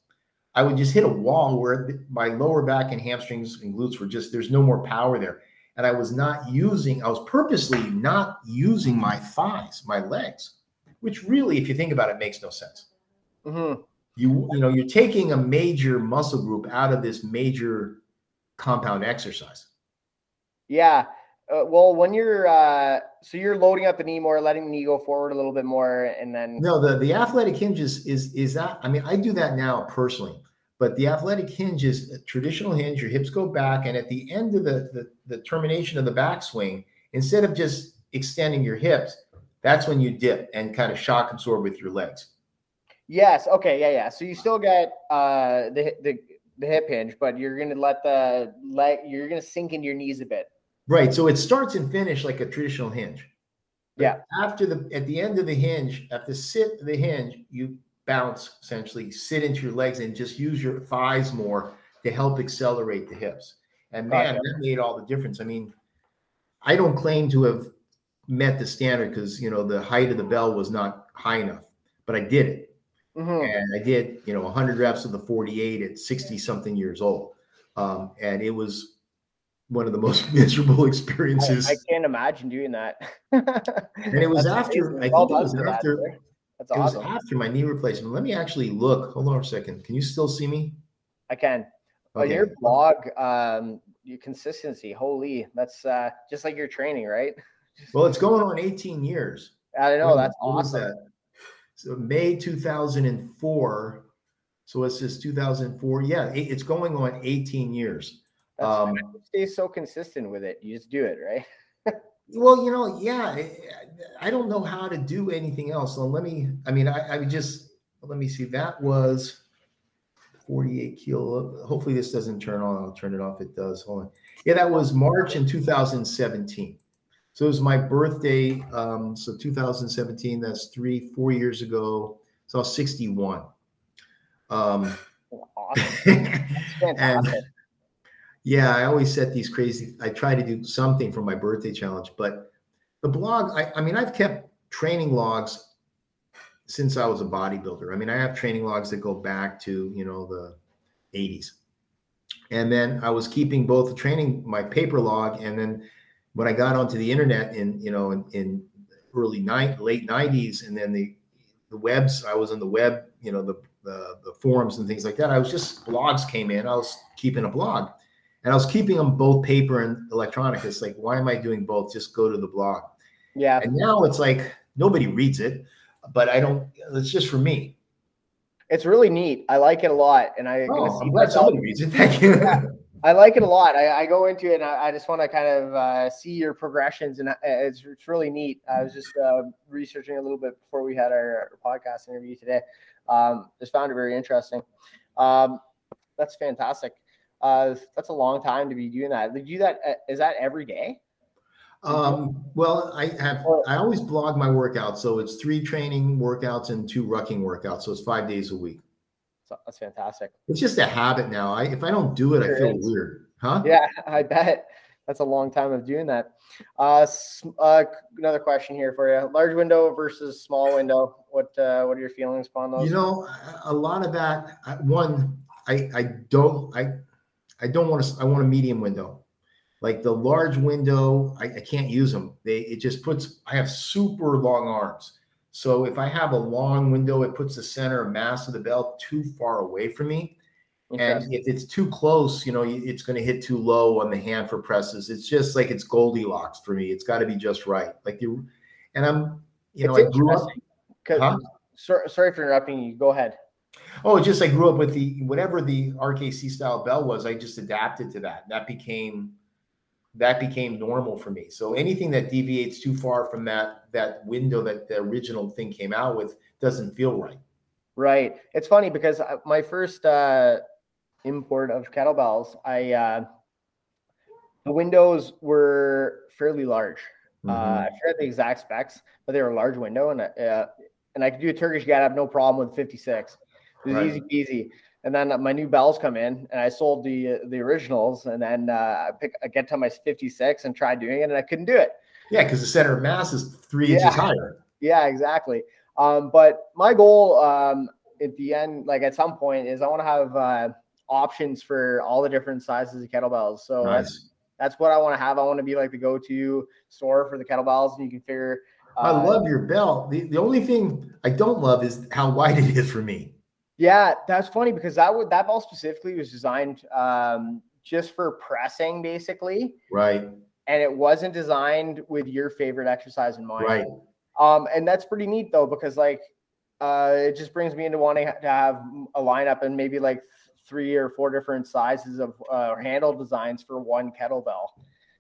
[SPEAKER 3] I would just hit a wall where my lower back and hamstrings and glutes were just, there's no more power there. And I was not using, I was purposely not using my thighs, my legs, which really, if you think about it, makes no sense. Mm-hmm. You, you know, you're taking a major muscle group out of this major compound exercise.
[SPEAKER 2] Yeah. Uh, well, when you're uh, so you're loading up the knee more, letting the knee go forward a little bit more, and then
[SPEAKER 3] no, the the athletic hinges is is that. I mean, I do that now personally. But the athletic hinge is a traditional hinge. Your hips go back, and at the end of the, the, the termination of the backswing, instead of just extending your hips, that's when you dip and kind of shock absorb with your legs.
[SPEAKER 2] Yes. Okay. Yeah. Yeah. So you still get uh, the the the hip hinge, but you're gonna let the leg you're gonna sink into your knees a bit.
[SPEAKER 3] Right. So it starts and finish like a traditional hinge.
[SPEAKER 2] Yeah.
[SPEAKER 3] After the at the end of the hinge, at the sit of the hinge, you bounce essentially sit into your legs and just use your thighs more to help accelerate the hips and man that made all the difference i mean i don't claim to have met the standard because you know the height of the bell was not high enough but i did it
[SPEAKER 2] Mhm.
[SPEAKER 3] and I did, you know, 100 reps of the 48 at 60 something years old, um, and it was one of the most miserable experiences.
[SPEAKER 2] I can't imagine doing that.
[SPEAKER 3] and it was
[SPEAKER 2] That's
[SPEAKER 3] after
[SPEAKER 2] amazing.
[SPEAKER 3] I think
[SPEAKER 2] Well
[SPEAKER 3] it was after.
[SPEAKER 2] That's
[SPEAKER 3] it was after my knee replacement. Let me actually look. Hold on a second. Can you still see me?
[SPEAKER 2] I can. On your blog, um, your consistency, holy, that's uh, just like your training, right?
[SPEAKER 3] Well, it's going on 18 years.
[SPEAKER 2] I know
[SPEAKER 3] When-
[SPEAKER 2] that's awesome.
[SPEAKER 3] that? So May 2004. So it's just 2004. Yeah, it- it's going on 18 years.
[SPEAKER 2] That's
[SPEAKER 3] Um,
[SPEAKER 2] stay so consistent with it. You just do it, right?
[SPEAKER 3] Well, you know, yeah, I- don't know how to do anything else. So let me, I mean, I, I would just, let me see. That was 48 kilo. Hopefully this doesn't turn on. I'll turn it off. It does. Hold on. Yeah, that was March in 2017. So it was my birthday. Um, so 2017, that's three, four years ago. So I was 61. Um,
[SPEAKER 2] Awesome. That's
[SPEAKER 3] and. Yeah, I always set these crazy. I try to do something for my birthday challenge, but the blog. I, I mean, I've kept training logs since I was a bodybuilder. I mean, I have training logs that go back to you know the 80s, and then I was keeping both the training my paper log, and then when I got onto the internet in you know in, in early night late 90s, and then the the webs. I was on the web, you know the the, the forums and things like that. I was just blogs came in. I was keeping a blog and I was keeping them both paper and electronic. It's like, why am I doing both? Just go to the blog.
[SPEAKER 2] Yeah,
[SPEAKER 3] And now it's like nobody reads it, but I don't. It's just for me.
[SPEAKER 2] it's really neat. I like it a lot, and I
[SPEAKER 3] Oh, I'm glad somebody reads it. Thank you.
[SPEAKER 2] I like it a lot. I, I go into it and I, I just want to kind of uh, see your progressions, and uh, it's, it's really neat. I was just uh, researching a little bit before we had our, our podcast interview today. Um, just found it very interesting. Um, that's fantastic. Uh, that's a long time to be doing that. Do you do that? uh, Is that every day?
[SPEAKER 3] Um, well, I have. I always blog my workouts, so it's three training workouts and two rucking workouts. So it's five days a week.
[SPEAKER 2] So that's fantastic.
[SPEAKER 3] It's just a habit now. I if I don't do it, I feel
[SPEAKER 2] is.
[SPEAKER 3] weird. Huh?
[SPEAKER 2] Yeah, I bet that's a long time of doing that. Uh, uh, another question here for you: large window versus small window. What uh, what are your feelings upon those?
[SPEAKER 3] You know, a- a lot of that. One, I I don't I I don't want to. I want a medium window. Like the large window, I, I can't use them. They it just puts. I have super long arms, so if I have a long window, it puts the center of mass of the belt too far away from me. And if it's too close, you know, it's going to hit too low on the hand for presses. It's just like it's Goldilocks for me. It's got to be just right. Like you, and I'm, you know,
[SPEAKER 2] It's
[SPEAKER 3] I grew up. Huh?
[SPEAKER 2] sor- sorry for interrupting you. Go ahead.
[SPEAKER 3] Oh, it's just I grew up with the whatever the RKC style bell was. I just adapted to that. That became that became normal for me. So anything that deviates too far from that that window that the original thing came out with doesn't feel right.
[SPEAKER 2] Right. It's funny because my first uh, import of kettlebells, I uh, the windows were fairly large. Uh,
[SPEAKER 3] Mhm.
[SPEAKER 2] I forget the exact specs, but they were a large window, and uh, and I could do a Turkish get up no problem with 56. It was
[SPEAKER 3] Right.
[SPEAKER 2] easy peasy. And then my new bells come in, and I sold the the originals, and then uh, I pick I get to my 56 and tried doing it, and I couldn't do it.
[SPEAKER 3] yeah, because the center of mass is three
[SPEAKER 2] Yeah.
[SPEAKER 3] inches higher.
[SPEAKER 2] Yeah, exactly. Um, but my goal um, at the end, like at some point, is I want to have uh, options for all the different sizes of kettlebells. So that's
[SPEAKER 3] Nice.
[SPEAKER 2] that's what I want to have. I want to be like the go-to store for the kettlebells, and you can figure.
[SPEAKER 3] I
[SPEAKER 2] uh,
[SPEAKER 3] love your belt. The, the only thing I don't love is how wide it is for me.
[SPEAKER 2] Yeah, that's funny because that would that ball specifically was designed um, just for pressing, basically,
[SPEAKER 3] Right.
[SPEAKER 2] and it wasn't designed with your favorite exercise in mind.
[SPEAKER 3] Right.
[SPEAKER 2] Um, and that's pretty neat though, because like uh, it just brings me into wanting to have a lineup and maybe like three or four different sizes of uh, handle designs for one kettlebell.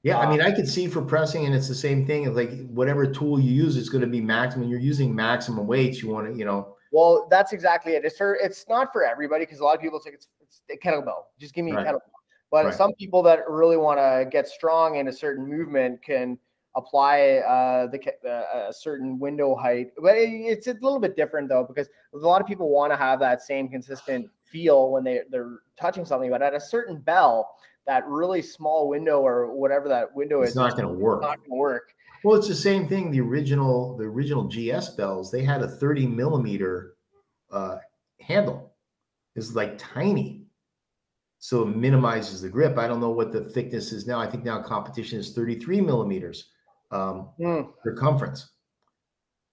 [SPEAKER 3] Yeah, I
[SPEAKER 2] Um,
[SPEAKER 3] mean, I could see for pressing, and it's the same thing. Like whatever tool you use, it's going to be maximum. You're using maximum weights. You want to, you know,
[SPEAKER 2] Well, that's exactly it. It's for it's not for everybody because a lot of people think it's, it's a kettlebell. Just give me
[SPEAKER 3] Right.
[SPEAKER 2] a kettlebell. But
[SPEAKER 3] Right.
[SPEAKER 2] some people that really want to get strong in a certain movement can apply uh, the uh, a certain window height. But it- it's a little bit different though because a lot of people want to have that same consistent feel when they they're touching something. But at a certain bell, that really small window or whatever that window
[SPEAKER 3] it's
[SPEAKER 2] is,
[SPEAKER 3] not going to work.
[SPEAKER 2] not going to work.
[SPEAKER 3] Well, it's the same thing. The original, the original GS bells, they had a 30 millimeter uh, handle is like tiny. So it minimizes the grip. I don't know what the thickness is now. I think now competition is 33 millimeters um,
[SPEAKER 2] Mm.
[SPEAKER 3] circumference.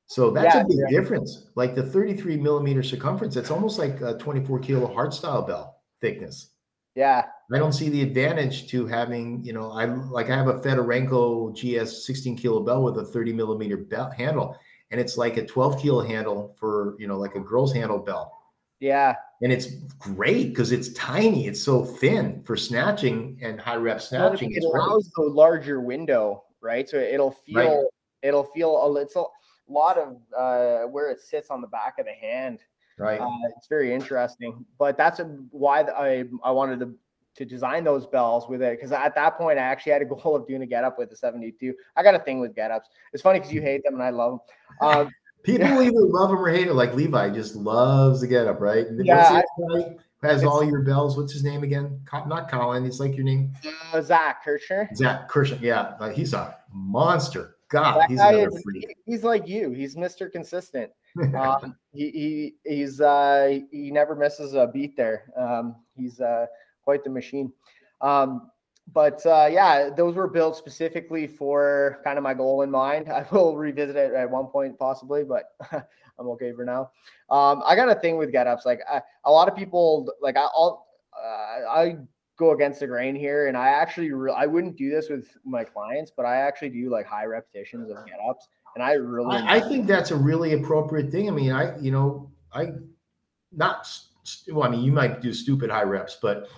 [SPEAKER 3] So that's
[SPEAKER 2] Yeah,
[SPEAKER 3] a big
[SPEAKER 2] yeah.
[SPEAKER 3] difference. Like the 33 millimeter circumference, it's almost like a 24 kilo hard style bell thickness.
[SPEAKER 2] Yeah.
[SPEAKER 3] I don't see the advantage to having, you know, I like I have a Fedorenko GS 16 kilo bell with a 30 millimeter bell handle, and it's like a 12 kilo handle for, you know, like a girl's handle bell.
[SPEAKER 2] Yeah.
[SPEAKER 3] And it's great because it's tiny, it's so thin for snatching and high rep
[SPEAKER 2] Well,
[SPEAKER 3] snatching.
[SPEAKER 2] it
[SPEAKER 3] great.
[SPEAKER 2] allows the larger window, right? So it'll feel
[SPEAKER 3] Right.
[SPEAKER 2] it'll feel a little a lot of uh, where it sits on the back of the hand.
[SPEAKER 3] Right.
[SPEAKER 2] Uh, it's very interesting, but that's a, why th- I I wanted to to design those bells with it because at that point I actually had a goal of doing a get up with the 72. I got a thing with get ups. It's funny because you hate them and I love them. Um,
[SPEAKER 3] People
[SPEAKER 2] Yeah.
[SPEAKER 3] either love them or hate him. Like Levi just loves the get up, right?
[SPEAKER 2] Yeah,
[SPEAKER 3] What's the other guy who has all your bells? What's his name again? Not Colin. It's like your name.
[SPEAKER 2] uh, Zach Kirchner.
[SPEAKER 3] Zach Kirschen. Yeah, uh, he's a monster. God,
[SPEAKER 2] That
[SPEAKER 3] he's another
[SPEAKER 2] is-
[SPEAKER 3] freak.
[SPEAKER 2] He's like you. He's Mr. Consistent. um, he, he he's uh, he never misses a beat there. Um, he's uh, quite the machine. Um, but uh, yeah, those were built specifically for kind of my goal in mind. I will revisit it at one point possibly, but I'm okay for now. Um, I got a thing with get ups. Like I, a lot of people, like I, I'll uh, I go against the grain here, and I actually re- I wouldn't do this with my clients, but I actually do like high repetitions of get ups, and I really
[SPEAKER 3] I, I think that's a really appropriate thing. I mean, I you know, I not well. I mean, you might do stupid high reps, but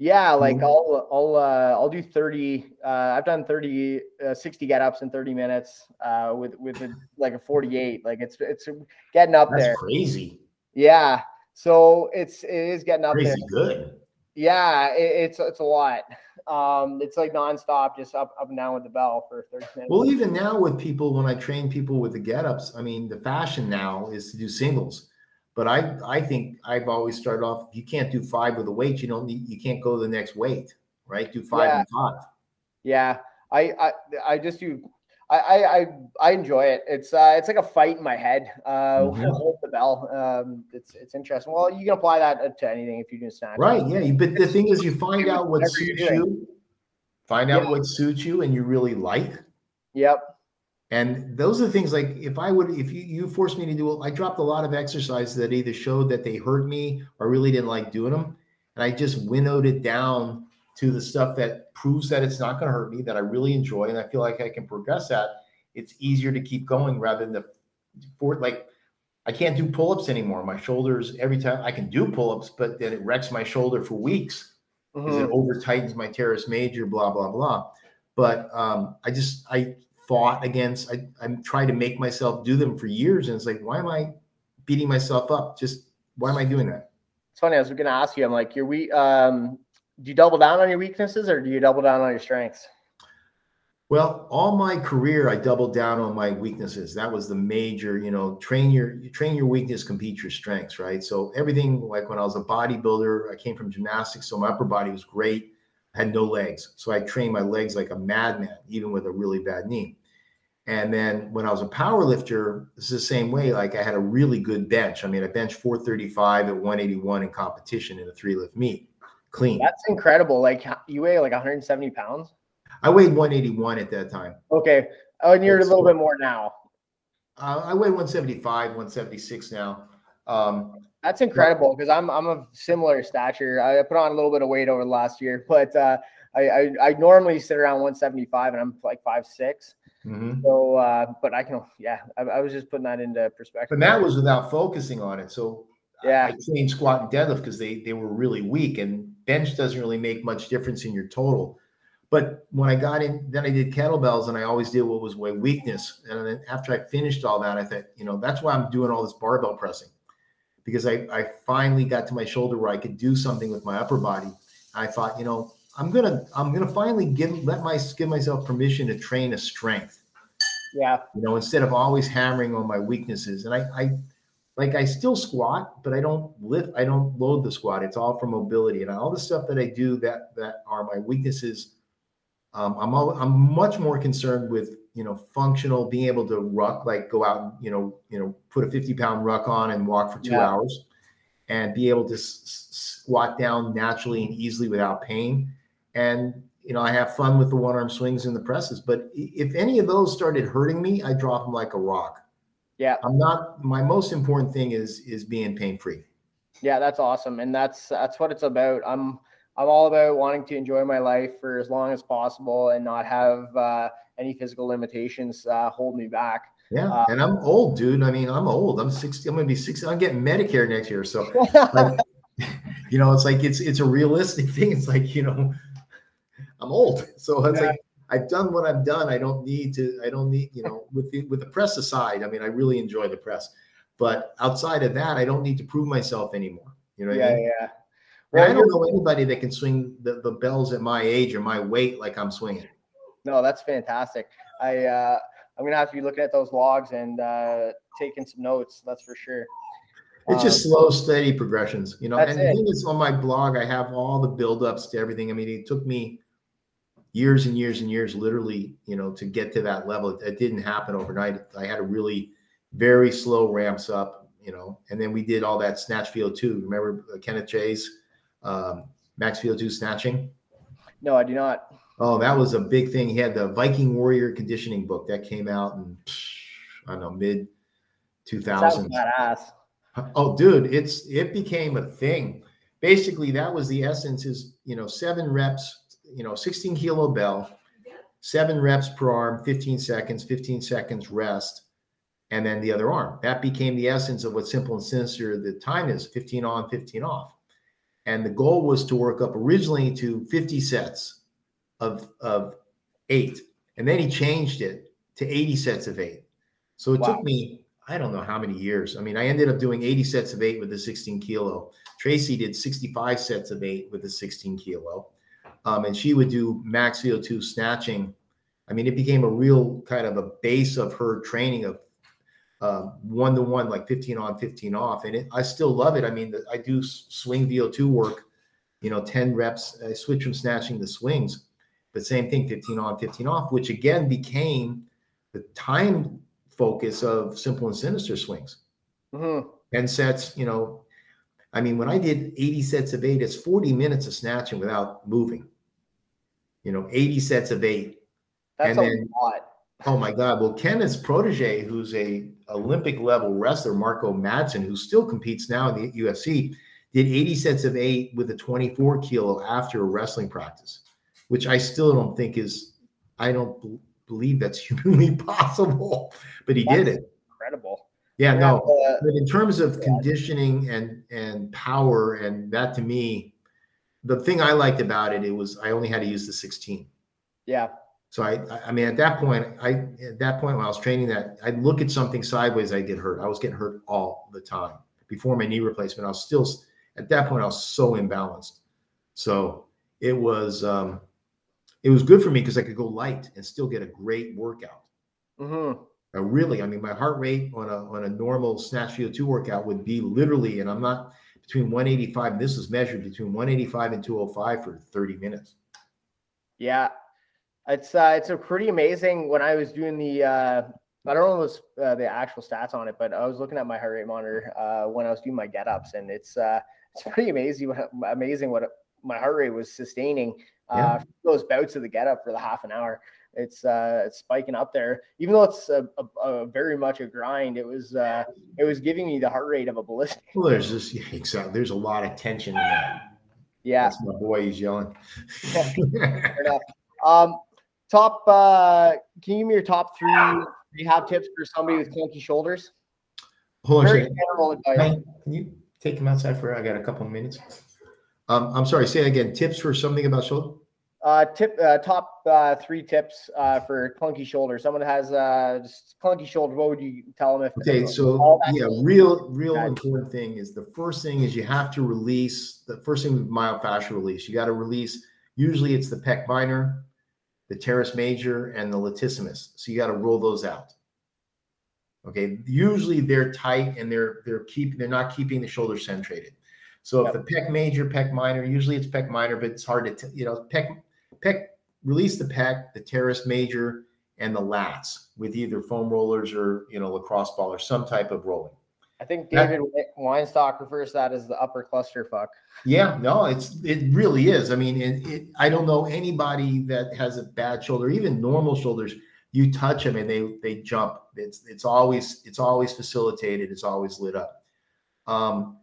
[SPEAKER 2] Yeah, like
[SPEAKER 3] Mhm.
[SPEAKER 2] I'll I'll uh, I'll do 30 uh, I've done 30 uh, 60 get ups in 30 minutes uh, with with a, like a 48 like it's it's getting up
[SPEAKER 3] that's
[SPEAKER 2] there.
[SPEAKER 3] crazy,
[SPEAKER 2] Yeah. So it's it is getting up there.
[SPEAKER 3] crazy good.
[SPEAKER 2] Yeah, it, it's it's a lot. Um it's like nonstop just up up and down with the bell for 30 minutes.
[SPEAKER 3] Well, even now with people, when I train people with the get-ups, I mean, the fashion now is to do singles. But I, I think I've always started off. If You can't do five with a weight. You don't need. You can't go to the next weight, right? Do five
[SPEAKER 2] Yeah.
[SPEAKER 3] and five.
[SPEAKER 2] Yeah, I I, I just do. I, I I I enjoy it. It's uh it's like a fight in my head. Uh,
[SPEAKER 3] Mhm.
[SPEAKER 2] hold the bell. Um, it's it's interesting. Well, you can apply that to anything if you do snatch.
[SPEAKER 3] Right. Yeah. But the thing is, you find out what suits you. Find out
[SPEAKER 2] Yeah.
[SPEAKER 3] what suits you, and you really like.
[SPEAKER 2] Yep.
[SPEAKER 3] And those are the things like if I would, if you, you forced me to do, it, I dropped a lot of exercises that either showed that they hurt me or really didn't like doing them. And I just winnowed it down to the stuff that proves that it's not going to hurt me, that I really enjoy. And I feel like I can progress at. It's easier to keep going rather than the for like, I can't do pull ups anymore. My shoulders, every time I can do pull ups, but then it wrecks my shoulder for weeks because
[SPEAKER 2] Mhm.
[SPEAKER 3] it over tightens my teres major, blah, blah, blah. But um, I just, I fought against, I, I'm trying to make myself do them for years. And it's like, why am I beating myself up? Just, why am I doing that?
[SPEAKER 2] It's funny. I was going to ask you. I'm like, your we um, do you double down on your weaknesses or do you double down on your strengths?
[SPEAKER 3] Well, all my career, I doubled down on my weaknesses. That was the major, you know, train your you train your weakness, compete your strengths, right? So everything, like when I was a bodybuilder, I came from gymnastics, so my upper body was great. Had no legs, so I trained my legs like a madman, even with a really bad knee. And then when I was a power lifter, this is the same way. Like I had a really good bench. I mean, I benched 435 at 181 in competition in a three lift meet, clean.
[SPEAKER 2] That's incredible. Like you weigh like 170 pounds.
[SPEAKER 3] I weighed 181 at that time.
[SPEAKER 2] Okay. Oh, and you're a little
[SPEAKER 3] cool.
[SPEAKER 2] bit more now.
[SPEAKER 3] Uh, I weigh 175, 176 now. Um,
[SPEAKER 2] That's incredible because I'm I'm of similar stature. I put on a little bit of weight over the last year, but uh, I, I I normally sit around 175 and I'm like five six.
[SPEAKER 3] mhm.
[SPEAKER 2] So, uh, but I can yeah. I, I was just putting that into perspective.
[SPEAKER 3] And that was without focusing on it. So
[SPEAKER 2] Yeah.
[SPEAKER 3] I changed squat and deadlift because they they were really weak, and bench doesn't really make much difference in your total. But when I got in, then I did kettlebells, and I always did what was my weakness. And then after I finished all that, I thought, you know, that's why I'm doing all this barbell pressing, because I I finally got to my shoulder where I could do something with my upper body. I thought, you know, I'm gonna I'm gonna finally give let my give myself permission to train a strength
[SPEAKER 2] yeah.
[SPEAKER 3] you know, instead of always hammering on my weaknesses. And I, I like I still squat, but I don't lift, I don't load the squat. It's all for mobility and all the stuff that I do that that are my weaknesses. Um, I'm all, I'm much more concerned with you know functional, being able to ruck, like go out and you know you know put a 50 pound ruck on and walk for two
[SPEAKER 2] Yeah.
[SPEAKER 3] hours, and be able to s- squat down naturally and easily without pain. And you know, I have fun with the one arm swings and the presses. But if any of those started hurting me, I drop them like a rock.
[SPEAKER 2] Yeah.
[SPEAKER 3] I'm not. My most important thing is is being pain free.
[SPEAKER 2] Yeah, that's awesome, and that's that's what it's about. I'm I'm all about wanting to enjoy my life for as long as possible and not have uh, any physical limitations uh, hold me back.
[SPEAKER 3] Yeah,
[SPEAKER 2] Uh,
[SPEAKER 3] and I'm old, dude. I mean, I'm old. I'm 60. I'm gonna be 60. I'm getting Medicare next year. So, like, you know, it's like it's it's a realistic thing. It's like you know, I'm old, so it's
[SPEAKER 2] Yeah.
[SPEAKER 3] like I've done what I've done. I don't need to. I don't need you know, with the with the press aside. I mean, I really enjoy the press, but outside of that, I don't need to prove myself anymore. You know what I
[SPEAKER 2] yeah,
[SPEAKER 3] mean?
[SPEAKER 2] yeah.
[SPEAKER 3] And I don't know anybody that can swing the, the bells at my age or my weight like I'm swinging.
[SPEAKER 2] No, that's fantastic. I uh, I'm gonna have to be looking at those logs and uh, taking some notes. That's for sure.
[SPEAKER 3] It's just
[SPEAKER 2] Um,
[SPEAKER 3] slow, steady progressions, you know. And the thing is, on my blog, I have all the buildups to everything. I mean, it took me years and years and years, literally, you know, to get to that level. It didn't happen overnight. I had a really very slow ramps up, you know. And then we did all that snatch VO2. Remember uh, Kenneth Jay's, um, Max VO2 snatching?
[SPEAKER 2] no, I do not.
[SPEAKER 3] Oh, that was a big thing. He had the Viking Warrior conditioning book that came out in I don't know mid two
[SPEAKER 2] Sounds
[SPEAKER 3] thousands.
[SPEAKER 2] badass.
[SPEAKER 3] Oh, dude, it's it became a thing. Basically, that was the essence. Is you know seven reps, you know, sixteen kilo bell, seven reps per arm, fifteen seconds, fifteen seconds rest, and then the other arm. That became the essence of what simple and sinister the time is: fifteen on, fifteen off. And the goal was to work up originally to fifty sets of of eight, and then he changed it to eighty sets of eight. So it
[SPEAKER 2] Wow.
[SPEAKER 3] took me I don't know how many years. I mean, I ended up doing 80 sets of eight with the 16 kilo. Tracy did 65 sets of eight with the 16 kilo. Um, and she would do max VO2 snatching. I mean, it became a real kind of a base of her training of one to one, like 15 on, 15 off. And it, I still love it. I mean, the, I do swing VO2 work, you know, 10 reps. I switch from snatching to swings, but same thing, 15 on, 15 off, which again became the time focus of simple and sinister swings.
[SPEAKER 2] hmm
[SPEAKER 3] 10 sets, you know. I mean, when I did 80 sets of eight, it's 40 minutes of snatching without moving. You know, 80 sets of eight.
[SPEAKER 2] That's
[SPEAKER 3] And
[SPEAKER 2] a
[SPEAKER 3] then-
[SPEAKER 2] lot.
[SPEAKER 3] Oh my God. Well, Kenneth's protege, who's a Olympic level wrestler, Mark O. Madsen, who still competes now in the UFC, did 80 sets of eight with a 24 kilo after a wrestling practice, which I still don't think is, I don't b- believe that's humanly possible, but he did it.
[SPEAKER 2] Incredible.
[SPEAKER 3] Yeah,
[SPEAKER 2] Yeah,
[SPEAKER 3] no.
[SPEAKER 2] uh,
[SPEAKER 3] But in terms of conditioning and and power, and that to me, the thing I liked about it, it was I only had to use the 16.
[SPEAKER 2] yeah.
[SPEAKER 3] So I, I- I mean, at that point, I at that point when I was training that, I'd look at something sideways, I get hurt. I was getting hurt all the time before my knee replacement. I was still at that point, I was so imbalanced. So it was um, it was good for me because I could go light and still get a great workout.
[SPEAKER 2] hmm
[SPEAKER 3] I really, I mean, my heart rate on a on a normal snatch VO2 workout would be literally, and I'm not between 185. And this was measured between 185 and 205 for 30 minutes.
[SPEAKER 2] Yeah, it's uh, it's a pretty amazing. When I was doing the, uh, I don't know what's uh, the actual stats on it, but I was looking at my heart rate monitor uh, when I was doing my get ups, and it's uh, it's pretty amazing what amazing what my heart rate was sustaining uh,
[SPEAKER 3] Yeah.
[SPEAKER 2] for those bouts of the get up for the half an hour. It's uh, it's spiking up there, even though it's a, a, a very much a grind. It was uh, it was giving me the heart rate of a ballistic.
[SPEAKER 3] Well, there's just yeah, exactly. There's a lot of tension in that.
[SPEAKER 2] Yeah,
[SPEAKER 3] That's my boy. He's yelling.
[SPEAKER 2] Um, top, uh, can you give me your top three rehab tips for somebody with clunky shoulders?
[SPEAKER 3] Hold on
[SPEAKER 2] Very general advice.
[SPEAKER 3] Can you take him outside for? I got a couple of minutes. Um, I'm sorry. Say again. Tips for something about shoulder.
[SPEAKER 2] Uh, tip, uh, top uh, three tips uh, for clunky shoulder. Someone has uh, just clunky shoulder. What would you tell them if?
[SPEAKER 3] Okay, so yeah, real, real
[SPEAKER 2] Okay.
[SPEAKER 3] important thing is the first thing is you have to release the first thing with myofascial release. You got to release. Usually, it's the pec minor, the teres major, and the latissimus. So you got to roll those out. Okay, usually they're tight and they're they're keep they're not keeping the shoulder centrated. So if the pec major, pec minor, usually it's pec minor, but it's hard to t- you know pec pec release the pec, the teres major, and the lats with either foam rollers or you know lacrosse ball or some type of rolling.
[SPEAKER 2] I think
[SPEAKER 3] That-
[SPEAKER 2] David Weinstock refers to that as the upper cluster fuck.
[SPEAKER 3] Yeah, no, it's it really is. I mean, it, it, I don't know anybody that has a bad shoulder, even normal shoulders. You touch them and they they jump. It's it's always it's always facilitated. It's always lit up. Um,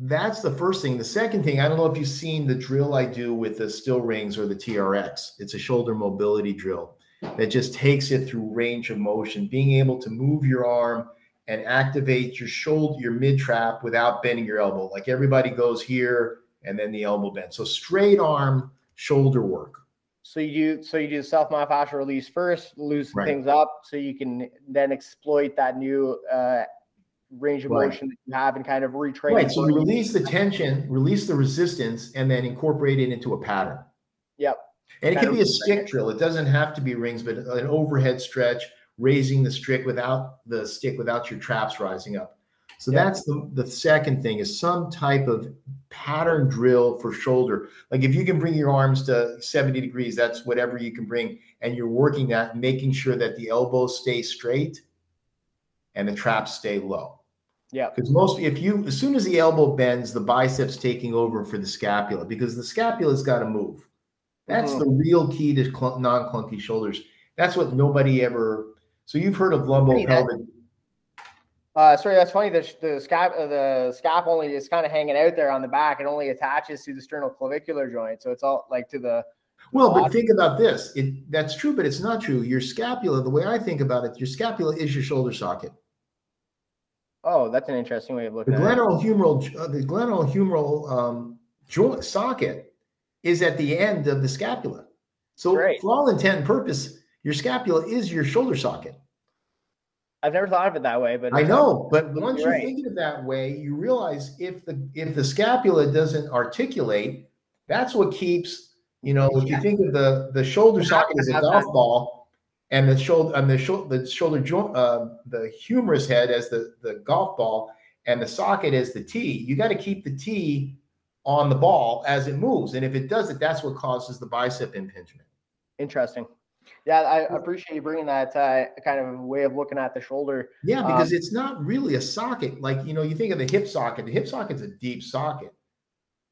[SPEAKER 3] that's the first thing. The second thing, I don't know if you've seen the drill I do with the still rings or the TRX. It's a shoulder mobility drill that just takes it through range of motion, being able to move your arm and activate your shoulder, your mid trap without bending your elbow. Like everybody goes here and then the elbow bend. So straight arm shoulder work.
[SPEAKER 2] So you do so you do the self myofascial release first, loosen
[SPEAKER 3] Right.
[SPEAKER 2] things up, so you can then exploit that new uh, range of
[SPEAKER 3] Right.
[SPEAKER 2] motion that you have and kind of retrain.
[SPEAKER 3] Right. So you release the tension, release the resistance, and then incorporate it into a pattern.
[SPEAKER 2] Yep.
[SPEAKER 3] And it can be a stick drill. It doesn't have to be rings, but an overhead stretch, raising the stick without the stick without your traps rising up. So that's the, the second thing is some type of pattern drill for shoulder. Like if you can bring your arms to 70 degrees, that's whatever you can bring. And you're working that, making sure that the elbows stay straight and the traps stay low.
[SPEAKER 2] Yep.
[SPEAKER 3] Because most, if you, as soon as the elbow bends, the biceps taking over for the scapula because the scapula's got to move. That's
[SPEAKER 2] Mhm.
[SPEAKER 3] the real key to cl- non-clunky shoulders. That's what nobody ever. So you've heard of lumbo
[SPEAKER 2] Funny
[SPEAKER 3] pelvic.
[SPEAKER 2] Uh, sorry, that's funny. The the scap uh, the scap only is kind of hanging out there on the back. It only attaches to the sternoclavicular joint, so it's all like to the
[SPEAKER 3] Well, but think about this. It that's true, but it's not true. Your scapula, the way I think about it, your scapula is your shoulder socket.
[SPEAKER 2] Oh, that's an interesting way of looking at it.
[SPEAKER 3] glenohumeral, uh, the glenohumeral um, joint socket is at the end of the scapula. So, for all intent and purpose, your scapula is your shoulder socket.
[SPEAKER 2] I've never thought of it that way, but
[SPEAKER 3] I know, but once you
[SPEAKER 2] right.
[SPEAKER 3] think of it that way, you realize if the if the scapula doesn't articulate, that's what keeps you know. If you think of the the shoulder socket as a golf ball, and the shoulder and the shoulder the shoulder joint uh, the humerus head as the the golf ball, and the socket as the tee. You got to keep the tee on the ball as it moves, and if it doesn't, that's what causes the bicep impingement.
[SPEAKER 2] interesting. Yeah, I appreciate you bringing that uh, kind of way of looking at the shoulder.
[SPEAKER 3] Yeah,
[SPEAKER 2] Um,
[SPEAKER 3] because it's not really a socket. Like you know, you think of the hip socket. The hip socket's a deep socket.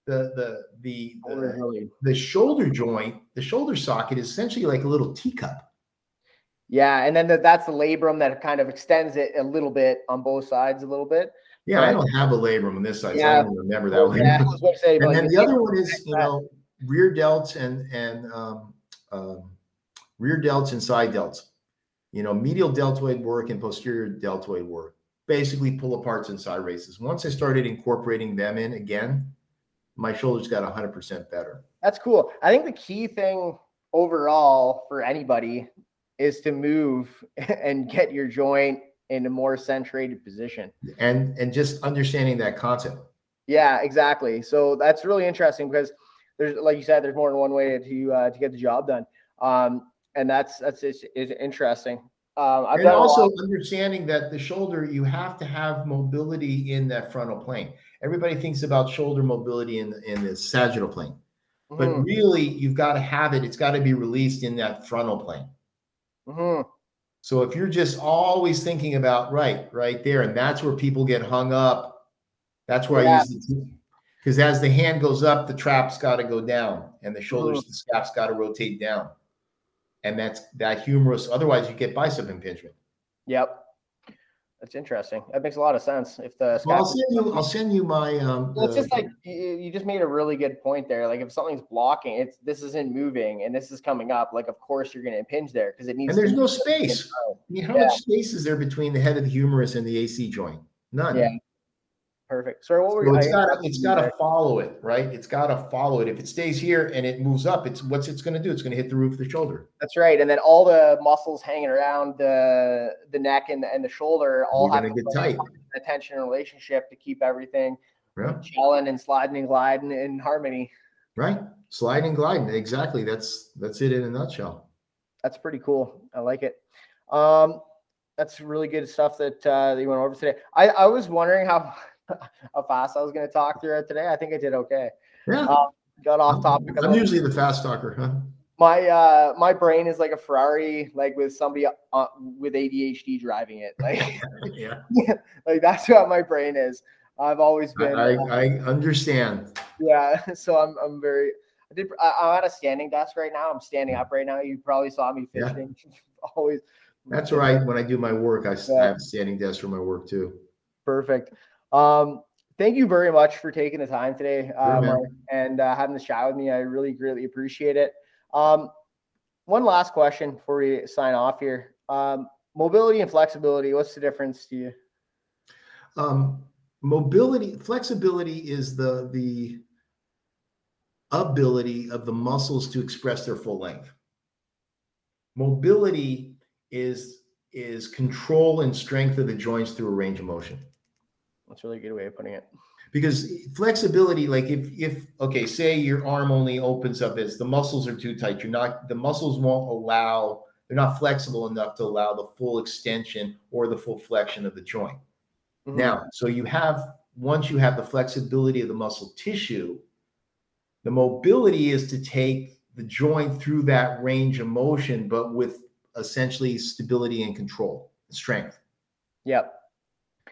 [SPEAKER 3] The the the
[SPEAKER 2] Shoulder
[SPEAKER 3] the, the shoulder joint, the shoulder socket is essentially like a little teacup.
[SPEAKER 2] Yeah, and then the, that's the labrum that kind of extends it a little bit on both sides, a little bit.
[SPEAKER 3] Yeah, I don't have a labrum on this side, so
[SPEAKER 2] Yeah.
[SPEAKER 3] I don't remember that one.
[SPEAKER 2] Yeah, I was say,
[SPEAKER 3] and then the other one is you know rear delts and and um, um, rear delts and side delts. You know, medial deltoid work and posterior deltoid work. Basically, pull aparts and side races. Once I started incorporating them in again, my shoulders got 100% better.
[SPEAKER 2] That's cool. I think the key thing overall for anybody is to move and get your joint in a more centrated position.
[SPEAKER 3] And and just understanding that concept.
[SPEAKER 2] Yeah, exactly. So that's really interesting because there's, like you said, there's more than one way to uh, to get the job done. Um, and that's that's is, is interesting. Um, I've
[SPEAKER 3] and also understanding that the shoulder, you have to have mobility in that frontal plane. Everybody thinks about shoulder mobility in, in the sagittal plane, but
[SPEAKER 2] Mhm,
[SPEAKER 3] really you've got to have it. It's got to be released in that frontal plane.
[SPEAKER 2] Mhm.
[SPEAKER 3] So if you're just always thinking about right, right there, and that's where people get hung up. That's where I use the because as the hand goes up, the trap's got to go down, and the shoulders,
[SPEAKER 2] Mm-hmm.
[SPEAKER 3] the scap's got to rotate down, and that's that humerus. Otherwise, you get bicep impingement.
[SPEAKER 2] Yep. That's interesting. That makes a lot of sense. If the
[SPEAKER 3] Well, I'll send you. I'll send you my. Um,
[SPEAKER 2] Well, it's
[SPEAKER 3] the-
[SPEAKER 2] just like you, you just made a really good point there. Like if something's blocking, it's this isn't moving and this is coming up. Like of course you're going to impinge there because it needs.
[SPEAKER 3] and there's no space. I mean, how
[SPEAKER 2] Yeah.
[SPEAKER 3] much space is there between the head of the humerus and the AC joint? None.
[SPEAKER 2] Yeah. Perfect. Sorry, what were
[SPEAKER 3] So
[SPEAKER 2] you?
[SPEAKER 3] it's got it's got to follow it, right? It's got to follow it. If it stays here and it moves up, it's what's it's going to do? It's going to hit the roof of the shoulder.
[SPEAKER 2] That's right. And then all the muscles hanging around the the neck and the, and the shoulder all have to
[SPEAKER 3] get tight.
[SPEAKER 2] a tension and relationship to keep everything
[SPEAKER 3] Yeah.
[SPEAKER 2] and sliding and gliding in harmony.
[SPEAKER 3] Right. Sliding, gliding. Exactly. That's that's it in a nutshell.
[SPEAKER 2] That's pretty cool. I like it. Um, that's really good stuff that uh, that you went over today. I, I was wondering how how fast I was going to talk through it today. I think I did okay.
[SPEAKER 3] Yeah.
[SPEAKER 2] Uh, Got off topic.
[SPEAKER 3] I'm usually the fast talker, huh?
[SPEAKER 2] my uh my brain is like a Ferrari, like with somebody uh, with ADHD driving it. Like,
[SPEAKER 3] yeah,
[SPEAKER 2] like that's what my brain is. I've always been.
[SPEAKER 3] I,
[SPEAKER 2] uh,
[SPEAKER 3] I understand.
[SPEAKER 2] yeah, so I'm I'm very. I did. I, I'm at a standing desk right now. I'm standing up right now. You probably saw me
[SPEAKER 3] Yeah.
[SPEAKER 2] fishing. always.
[SPEAKER 3] That's right. When I do my work, I,
[SPEAKER 2] Yeah.
[SPEAKER 3] have a standing desk for my work too.
[SPEAKER 2] Perfect. Um, thank you very much for taking the time today, uh. And uh, having this chat with me. I really greatly appreciate it. Um, one last question before we sign off here. Um, mobility and flexibility. What's the difference to you?
[SPEAKER 3] Um, mobility, flexibility is the the ability of the muscles to express their full length. Mobility is is control and strength of the joints through a range of motion.
[SPEAKER 2] That's a really good way of putting it.
[SPEAKER 3] because flexibility like if if okay say your arm only opens up as the muscles are too tight you're not the muscles won't allow they're not flexible enough to allow the full extension or the full flexion of the joint
[SPEAKER 2] Mhm.
[SPEAKER 3] now so you have once you have the flexibility of the muscle tissue the mobility is to take the joint through that range of motion but with essentially stability and control strength
[SPEAKER 2] Yep.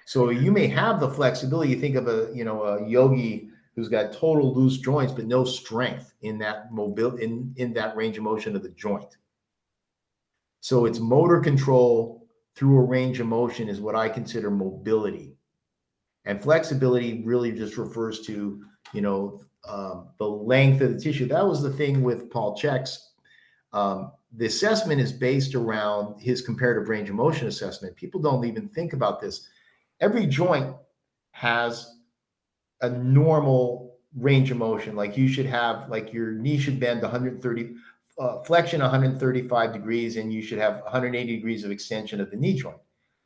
[SPEAKER 3] So you may have the flexibility. You think of a you know a yogi who's got total loose joints but no strength in that mobile in in that range of motion of the joint. So it's motor control through a range of motion is what I consider mobility, and flexibility really just refers to you know um, the length of the tissue. That was the thing with Paul Chek's. Um, the assessment is based around his comparative range of motion assessment. People don't even think about this every joint has a normal range of motion. Like you should have, like your knee should bend 130, uh, flexion 135 degrees, and you should have 180 degrees of extension of the knee joint.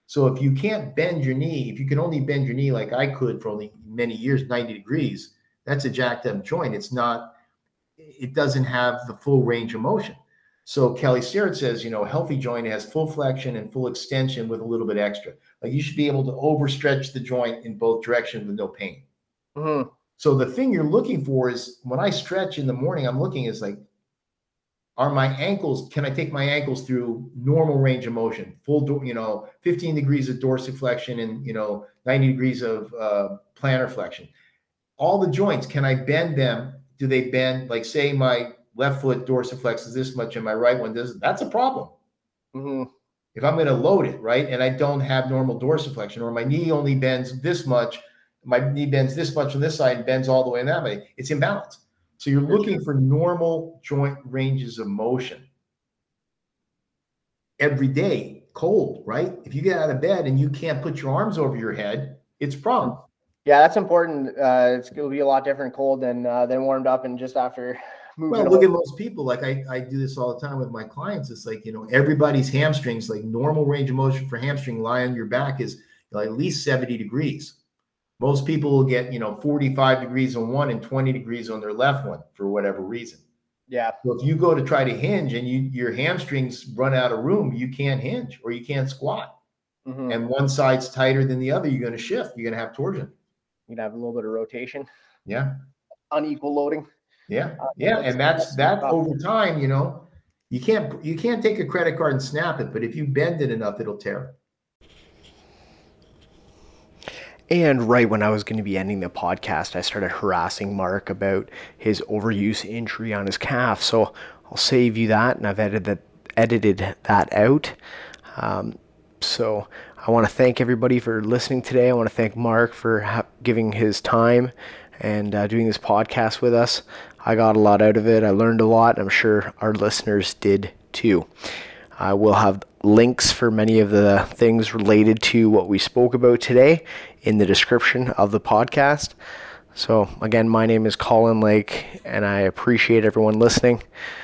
[SPEAKER 3] So if you can't bend your knee, if you can only bend your knee like I could for only many years, 90 degrees, that's a jacked up joint. It's not, it doesn't have the full range of motion. So Kelly Starrett says, you know, healthy joint has full flexion and full extension with a little bit extra. Like you should be able to overstretch the joint in both directions with no pain.
[SPEAKER 2] Mhm.
[SPEAKER 3] So the thing you're looking for is when I stretch in the morning, I'm looking is like, are my ankles, can I take my ankles through normal range of motion, full, you know, 15 degrees of dorsiflexion and, you know, 90 degrees of uh, plantar flexion. All the joints, can I bend them? Do they bend? Like say my left foot dorsiflexes this much and my right one doesn't. That's a problem
[SPEAKER 2] Mhm.
[SPEAKER 3] If I'm going to load it, right, and I don't have normal dorsiflexion, or my knee only bends this much, my knee bends this much on this side and bends all the way in that way, it's imbalanced. So you're looking for normal joint ranges of motion every day, cold, right? If you get out of bed and you can't put your arms over your head, it's a problem.
[SPEAKER 2] Yeah, that's important. Uh, it's going to be a lot different cold than uh, than warmed up and just after.
[SPEAKER 3] Well, look at most people. Like I, I do this all the time with my clients. It's like, you know, everybody's hamstrings, like normal range of motion for hamstring lie on your back is like at least 70 degrees. Most people will get, you know, 45 degrees on one and 20 degrees on their left one for whatever reason.
[SPEAKER 2] Yeah.
[SPEAKER 3] So if you go to try to hinge and you your hamstrings run out of room, you can't hinge or you can't squat.
[SPEAKER 2] Mhm.
[SPEAKER 3] And one side's tighter than the other, you're going to shift. You're going to have torsion.
[SPEAKER 2] You're going to have a little bit of rotation,
[SPEAKER 3] Yeah.
[SPEAKER 2] unequal loading.
[SPEAKER 3] Yeah,
[SPEAKER 2] Uh,
[SPEAKER 3] yeah,
[SPEAKER 2] that's-
[SPEAKER 3] and that's
[SPEAKER 2] that's
[SPEAKER 3] that over time, you know, you can't you can't take a credit card and snap it, but if you bend it enough, it'll tear.
[SPEAKER 1] And right when I was going to be ending the podcast, I started harassing Mark about his overuse injury on his calf. So I'll save you that, and I've edited that, edited that out. Um, so I want to thank everybody for listening today. I want to thank Mark for ha- giving his time and uh, doing this podcast with us. I got a lot out of it. I learned a lot. I'm sure our listeners did too. I will have links for many of the things related to what we spoke about today in the description of the podcast. So, again, my name is Colin Lake, and I appreciate everyone listening.